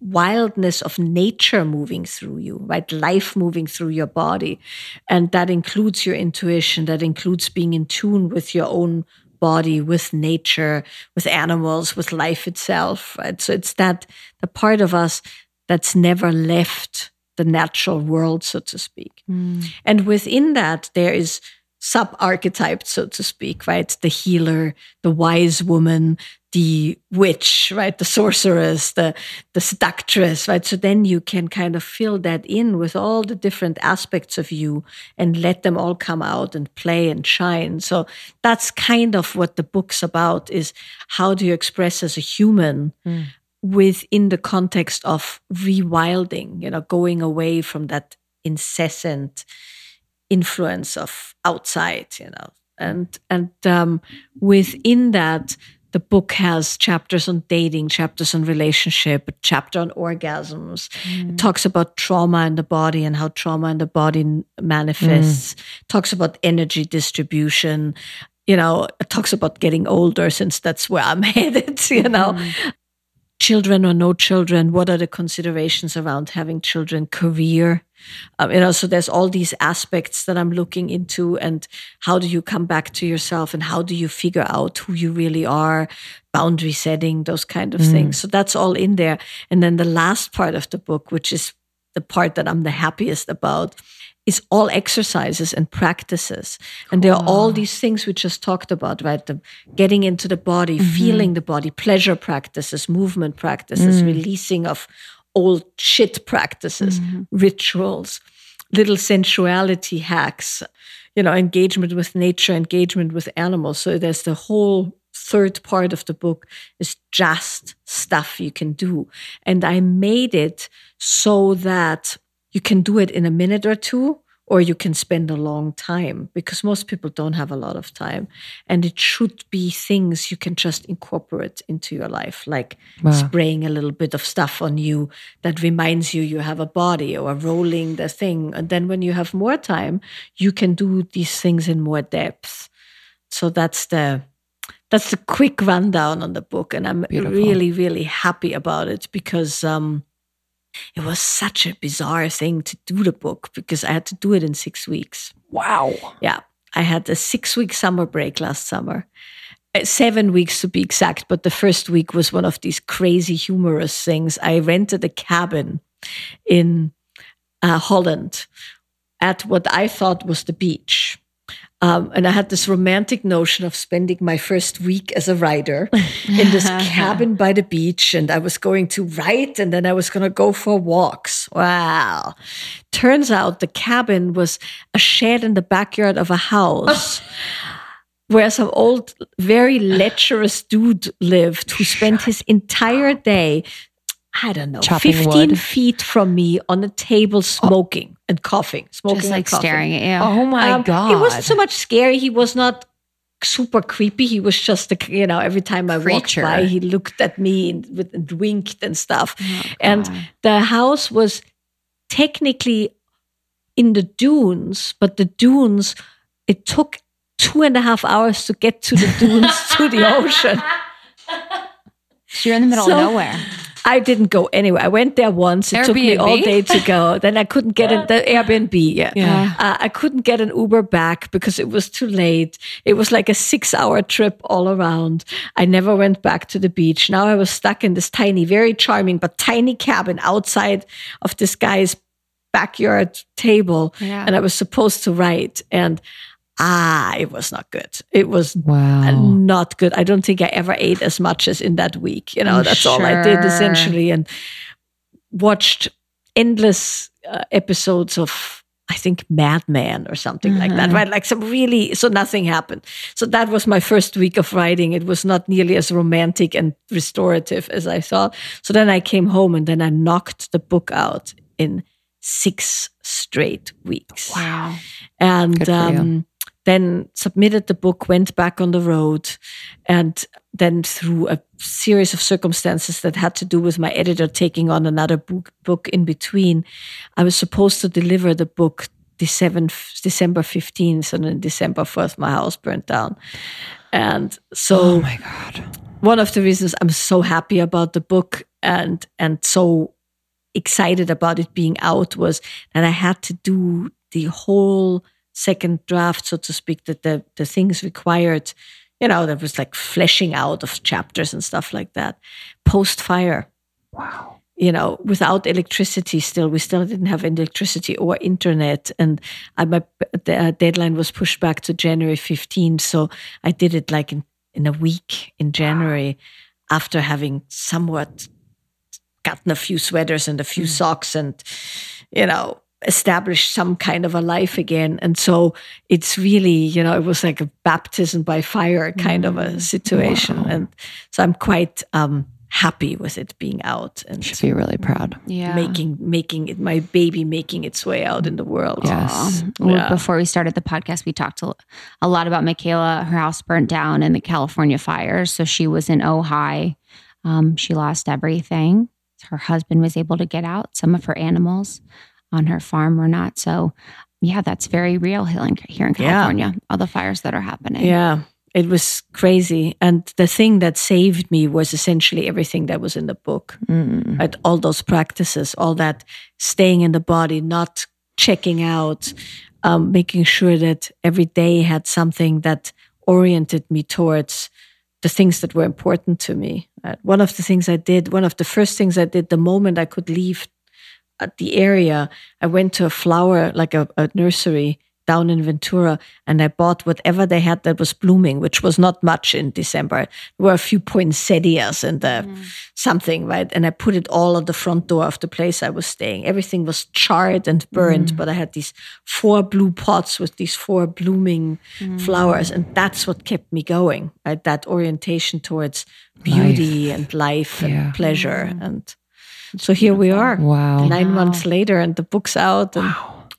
wildness of nature moving through you, right? Life moving through your body. And that includes your intuition, that includes being in tune with your own body, with nature, with animals, with life itself, right? So it's that the part of us that's never left the natural world, so to speak. Mm. And within that, there is sub archetyped, so to speak, right? The healer, the wise woman, the witch, right? The sorceress, the the seductress, right? So then you can kind of fill that in with all the different aspects of you and let them all come out and play and shine. So that's kind of what the book's about is how do you express as a human mm. within the context of rewilding, you know, going away from that incessant influence of outside, you know. And and um, within that the book has chapters on dating, chapters on relationship, a chapter on orgasms. Mm. It talks about trauma in the body and how trauma in the body manifests. Mm. Talks about energy distribution. You know, it talks about getting older since that's where I'm headed, you know. Mm. Children or no children, what are the considerations around having children, career, um, you know, so there's all these aspects that I'm looking into, and how do you come back to yourself, and how do you figure out who you really are, boundary setting, those kind of mm. things. So that's all in there. And then the last part of the book, which is the part that I'm the happiest about, is all exercises and practices. And there are all these things we just talked about, right? The getting into the body, mm-hmm. feeling the body, pleasure practices, movement practices, mm. releasing of old shit practices, mm-hmm. rituals, little sensuality hacks, you know, engagement with nature, engagement with animals. So there's the whole third part of the book is just stuff you can do. And I made it so that you can do it in a minute or two or you can spend a long time because most people don't have a lot of time. And it should be things you can just incorporate into your life, like wow. spraying a little bit of stuff on you that reminds you you have a body or rolling the thing. And then when you have more time, you can do these things in more depth. So that's the that's the quick rundown on the book. And I'm Beautiful. really, really happy about it because um, it was such a bizarre thing to do the book because I had to do it in six weeks. Wow. Yeah. I had a six week summer break last summer. Uh, seven weeks to be exact, but the first week was one of these crazy, humorous things. I rented a cabin in uh, Holland at what I thought was the beach. Um, and I had this romantic notion of spending my first week as a writer in this cabin by the beach. And I was going to write and then I was going to go for walks. Wow. Turns out the cabin was a shed in the backyard of a house. where some old, very lecherous dude lived who spent his entire day I don't know, Chopping 15 wood. feet from me on a table smoking. And coughing, smoking Just like coughing. staring at you. Oh my um, God. It wasn't so much scary. He was not super creepy. He was just a, you know, every time I Creature. walked by, he looked at me and, and winked and stuff. Oh, and the house was technically in the dunes, but the dunes, it took two and a half hours to get to the dunes to the ocean. So you're in the middle so, of nowhere. I didn't go anywhere. I went there once. It Airbnb? took me all day to go. Then I couldn't get in the Airbnb. Yeah, yeah. Uh, I couldn't get an Uber back because it was too late. It was like a six-hour trip all around. I never went back to the beach. Now I was stuck in this tiny, very charming but tiny cabin outside of this guy's backyard table, yeah. and I was supposed to write and ah, it was not good. It was wow. not good. I don't think I ever ate as much as in that week. You know, I'm that's sure. all I did essentially, and watched endless uh, episodes of. I think Mad Men or something mm-hmm. like that, mm-hmm. right? Like some really, so nothing happened. So that was my first week of writing. It was not nearly as romantic and restorative as I thought. So then I came home and then I knocked the book out in six straight weeks. Wow. And um, then submitted the book, went back on the road, and then through a series of circumstances that had to do with my editor taking on another book, book in between, I was supposed to deliver the book December 15th, and then December 4th, my house burnt down. And so, oh my God. One of the reasons I'm so happy about the book and and so excited about it being out was that I had to do the whole second draft, so to speak, that the, the things required, you know, there was like fleshing out of chapters and stuff like that. Post fire. Wow. You know, without electricity, still, we still didn't have electricity or internet. And I, my the uh, deadline was pushed back to January 15th. So I did it like in in a week in January after having somewhat gotten a few sweaters and a few socks and, you know, established some kind of a life again. And so it's really, you know, it was like a baptism by fire kind of a situation. And so I'm quite um, happy with it being out and Should be really proud. Yeah. making making it my baby making its way out in the world. Yes. Well, Yeah. Before we started the podcast, we talked a, a lot about Michaela. Her house burnt down in the California fires. So she was in Ojai. Um, she lost everything. Her husband was able to get out. Some of her animals on her farm or not. So, yeah, that's very real here in, here in Yeah. California, all the fires that are happening. Yeah, it was crazy. And the thing that saved me was essentially everything that was in the book. Mm. Right? All those practices, all that staying in the body, not checking out, um, making sure that every day had something that oriented me towards the things that were important to me. Uh, one of the things I did, one of the first things I did the moment I could leave the area, I went to a flower, like a, a nursery down in Ventura, and I bought whatever they had that was blooming, which was not much in December. There were a few poinsettias and uh, mm. something, right? And I put it all at the front door of the place I was staying. Everything was charred and burned, mm. but I had these four blue pots with these four blooming mm. flowers, and that's what kept me going. Right? That orientation towards beauty and life and Yeah. pleasure and. So here we are. Wow. Nine months later, and the book's out. And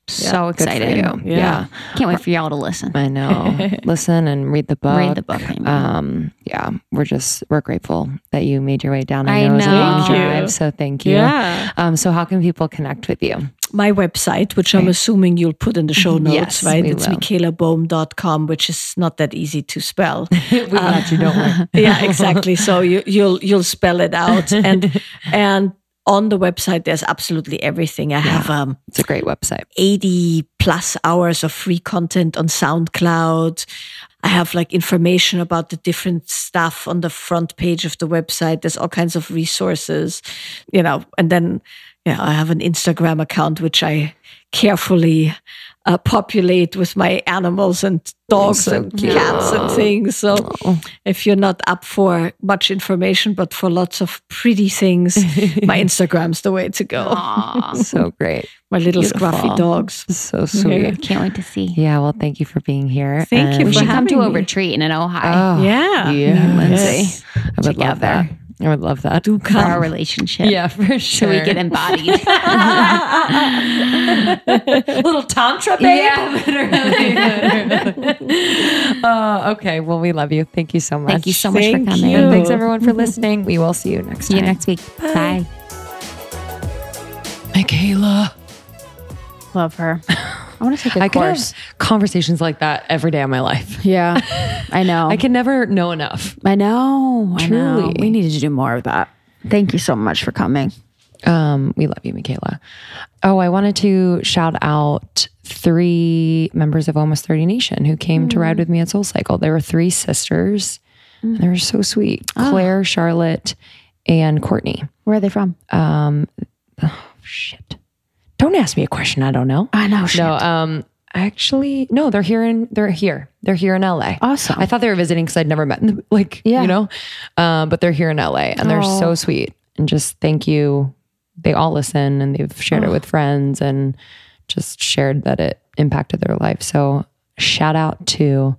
So Good for excited. you. Yeah. Can't wait for y'all to listen. I know. Listen and read the book. Read the book. Um, yeah, we're just we're grateful that you made your way down. I I know, it was a know. long Thank you. drive, so thank you. Yeah. Um, so how can people connect with you? my website, which I'm assuming you'll put in the show notes, Yes, right? It's will. michaelaboehm.com, which is not that easy to spell. we got you. Don't worry. yeah, exactly. So you, you'll you'll spell it out, and and on the website there's absolutely everything. I have um It's a great website. 80 plus hours of free content on SoundCloud. I have like information about the different stuff on the front page of the website. There's all kinds of resources, you know, and then, yeah, I have an Instagram account, which I carefully uh, populate with my animals and dogs So and cute. cats and things. So if you're not up for much information, but for lots of pretty things, my Instagram's the way to go. Aw, So great. My little Beautiful. scruffy dogs. So sweet. can't wait to see. Yeah. Well, thank you for being here. Thank you and- We for should come to having a me. retreat in an Ojai Oh, Yeah. yeah. Lindsey. Yes. I would love together. that. I would love that. Do for our relationship. Yeah, for sure. So we get embodied. little tantra babe. Yeah, literally. uh, okay. Well, we love you. Thank you so much. Thank you so much Thank for coming. you. And thanks everyone for listening. We will see you next See you next week. Bye. Michaela. Love her. I want to take a I could have conversations like that every day of my life. Yeah, I know. I can never know enough. I know. I know. Truly. We needed to do more of that. Thank you so much for coming. Um, we love you, Michaela. Oh, I wanted to shout out three members of Almost 30 Nation who came to ride with me at Soul Cycle. There were three sisters. and They were so sweet. Claire, Charlotte, and Courtney. Where are they from? Um shit. Don't ask me a question I don't know. I know. Shit. No, um, actually, no, they're here in they're here. They're here in LA. Awesome. I thought they were visiting because I'd never met them, like Yeah. you know. Um, but they're here in LA and they're so sweet. And just thank you. They all listen and they've shared it with friends and just shared that it impacted their life. So shout out to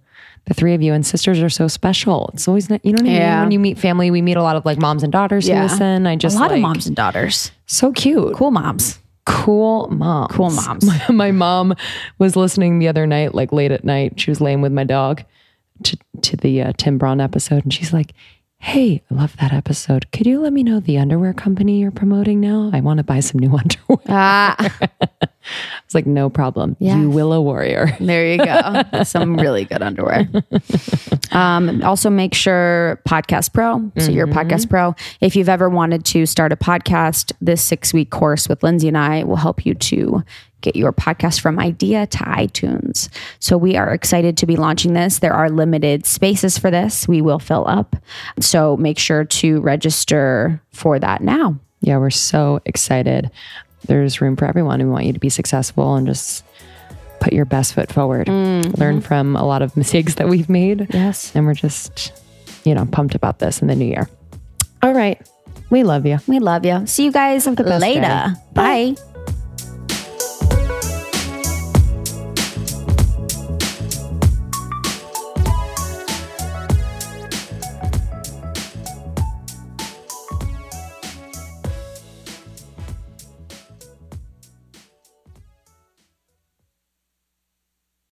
the three of you and sisters are so special. It's always you know what I mean. Yeah. When you meet family, we meet a lot of like moms and daughters Yeah. who listen. I just a lot like, of moms and daughters. so cute Cool moms. Cool moms. Cool moms. My, my mom was listening the other night, like late at night. She was laying with my dog to to the uh, Tim Braun episode, and she's like, "Hey, I love that episode. Could you let me know the underwear company you're promoting now? I want to buy some new underwear." Ah, I was like, "No problem. Yes. You will a warrior." there you go. Some really good underwear. Um, also, make sure Podcast Pro. So, you're a Podcast Pro. If you've ever wanted to start a podcast, this six week course with Lindsey and I will help you to get your podcast from idea to iTunes. So, we are excited to be launching this. There are limited spaces for this, we will fill up. So, make sure to register for that now. Yeah, we're so excited. There's room for everyone. We want you to be successful and just put your best foot forward. Mm-hmm. Learn from a lot of mistakes that we've made. Yes. and we're just you know, pumped about this in the new year. All right. We love you. We love you. See you guys later. day. Bye.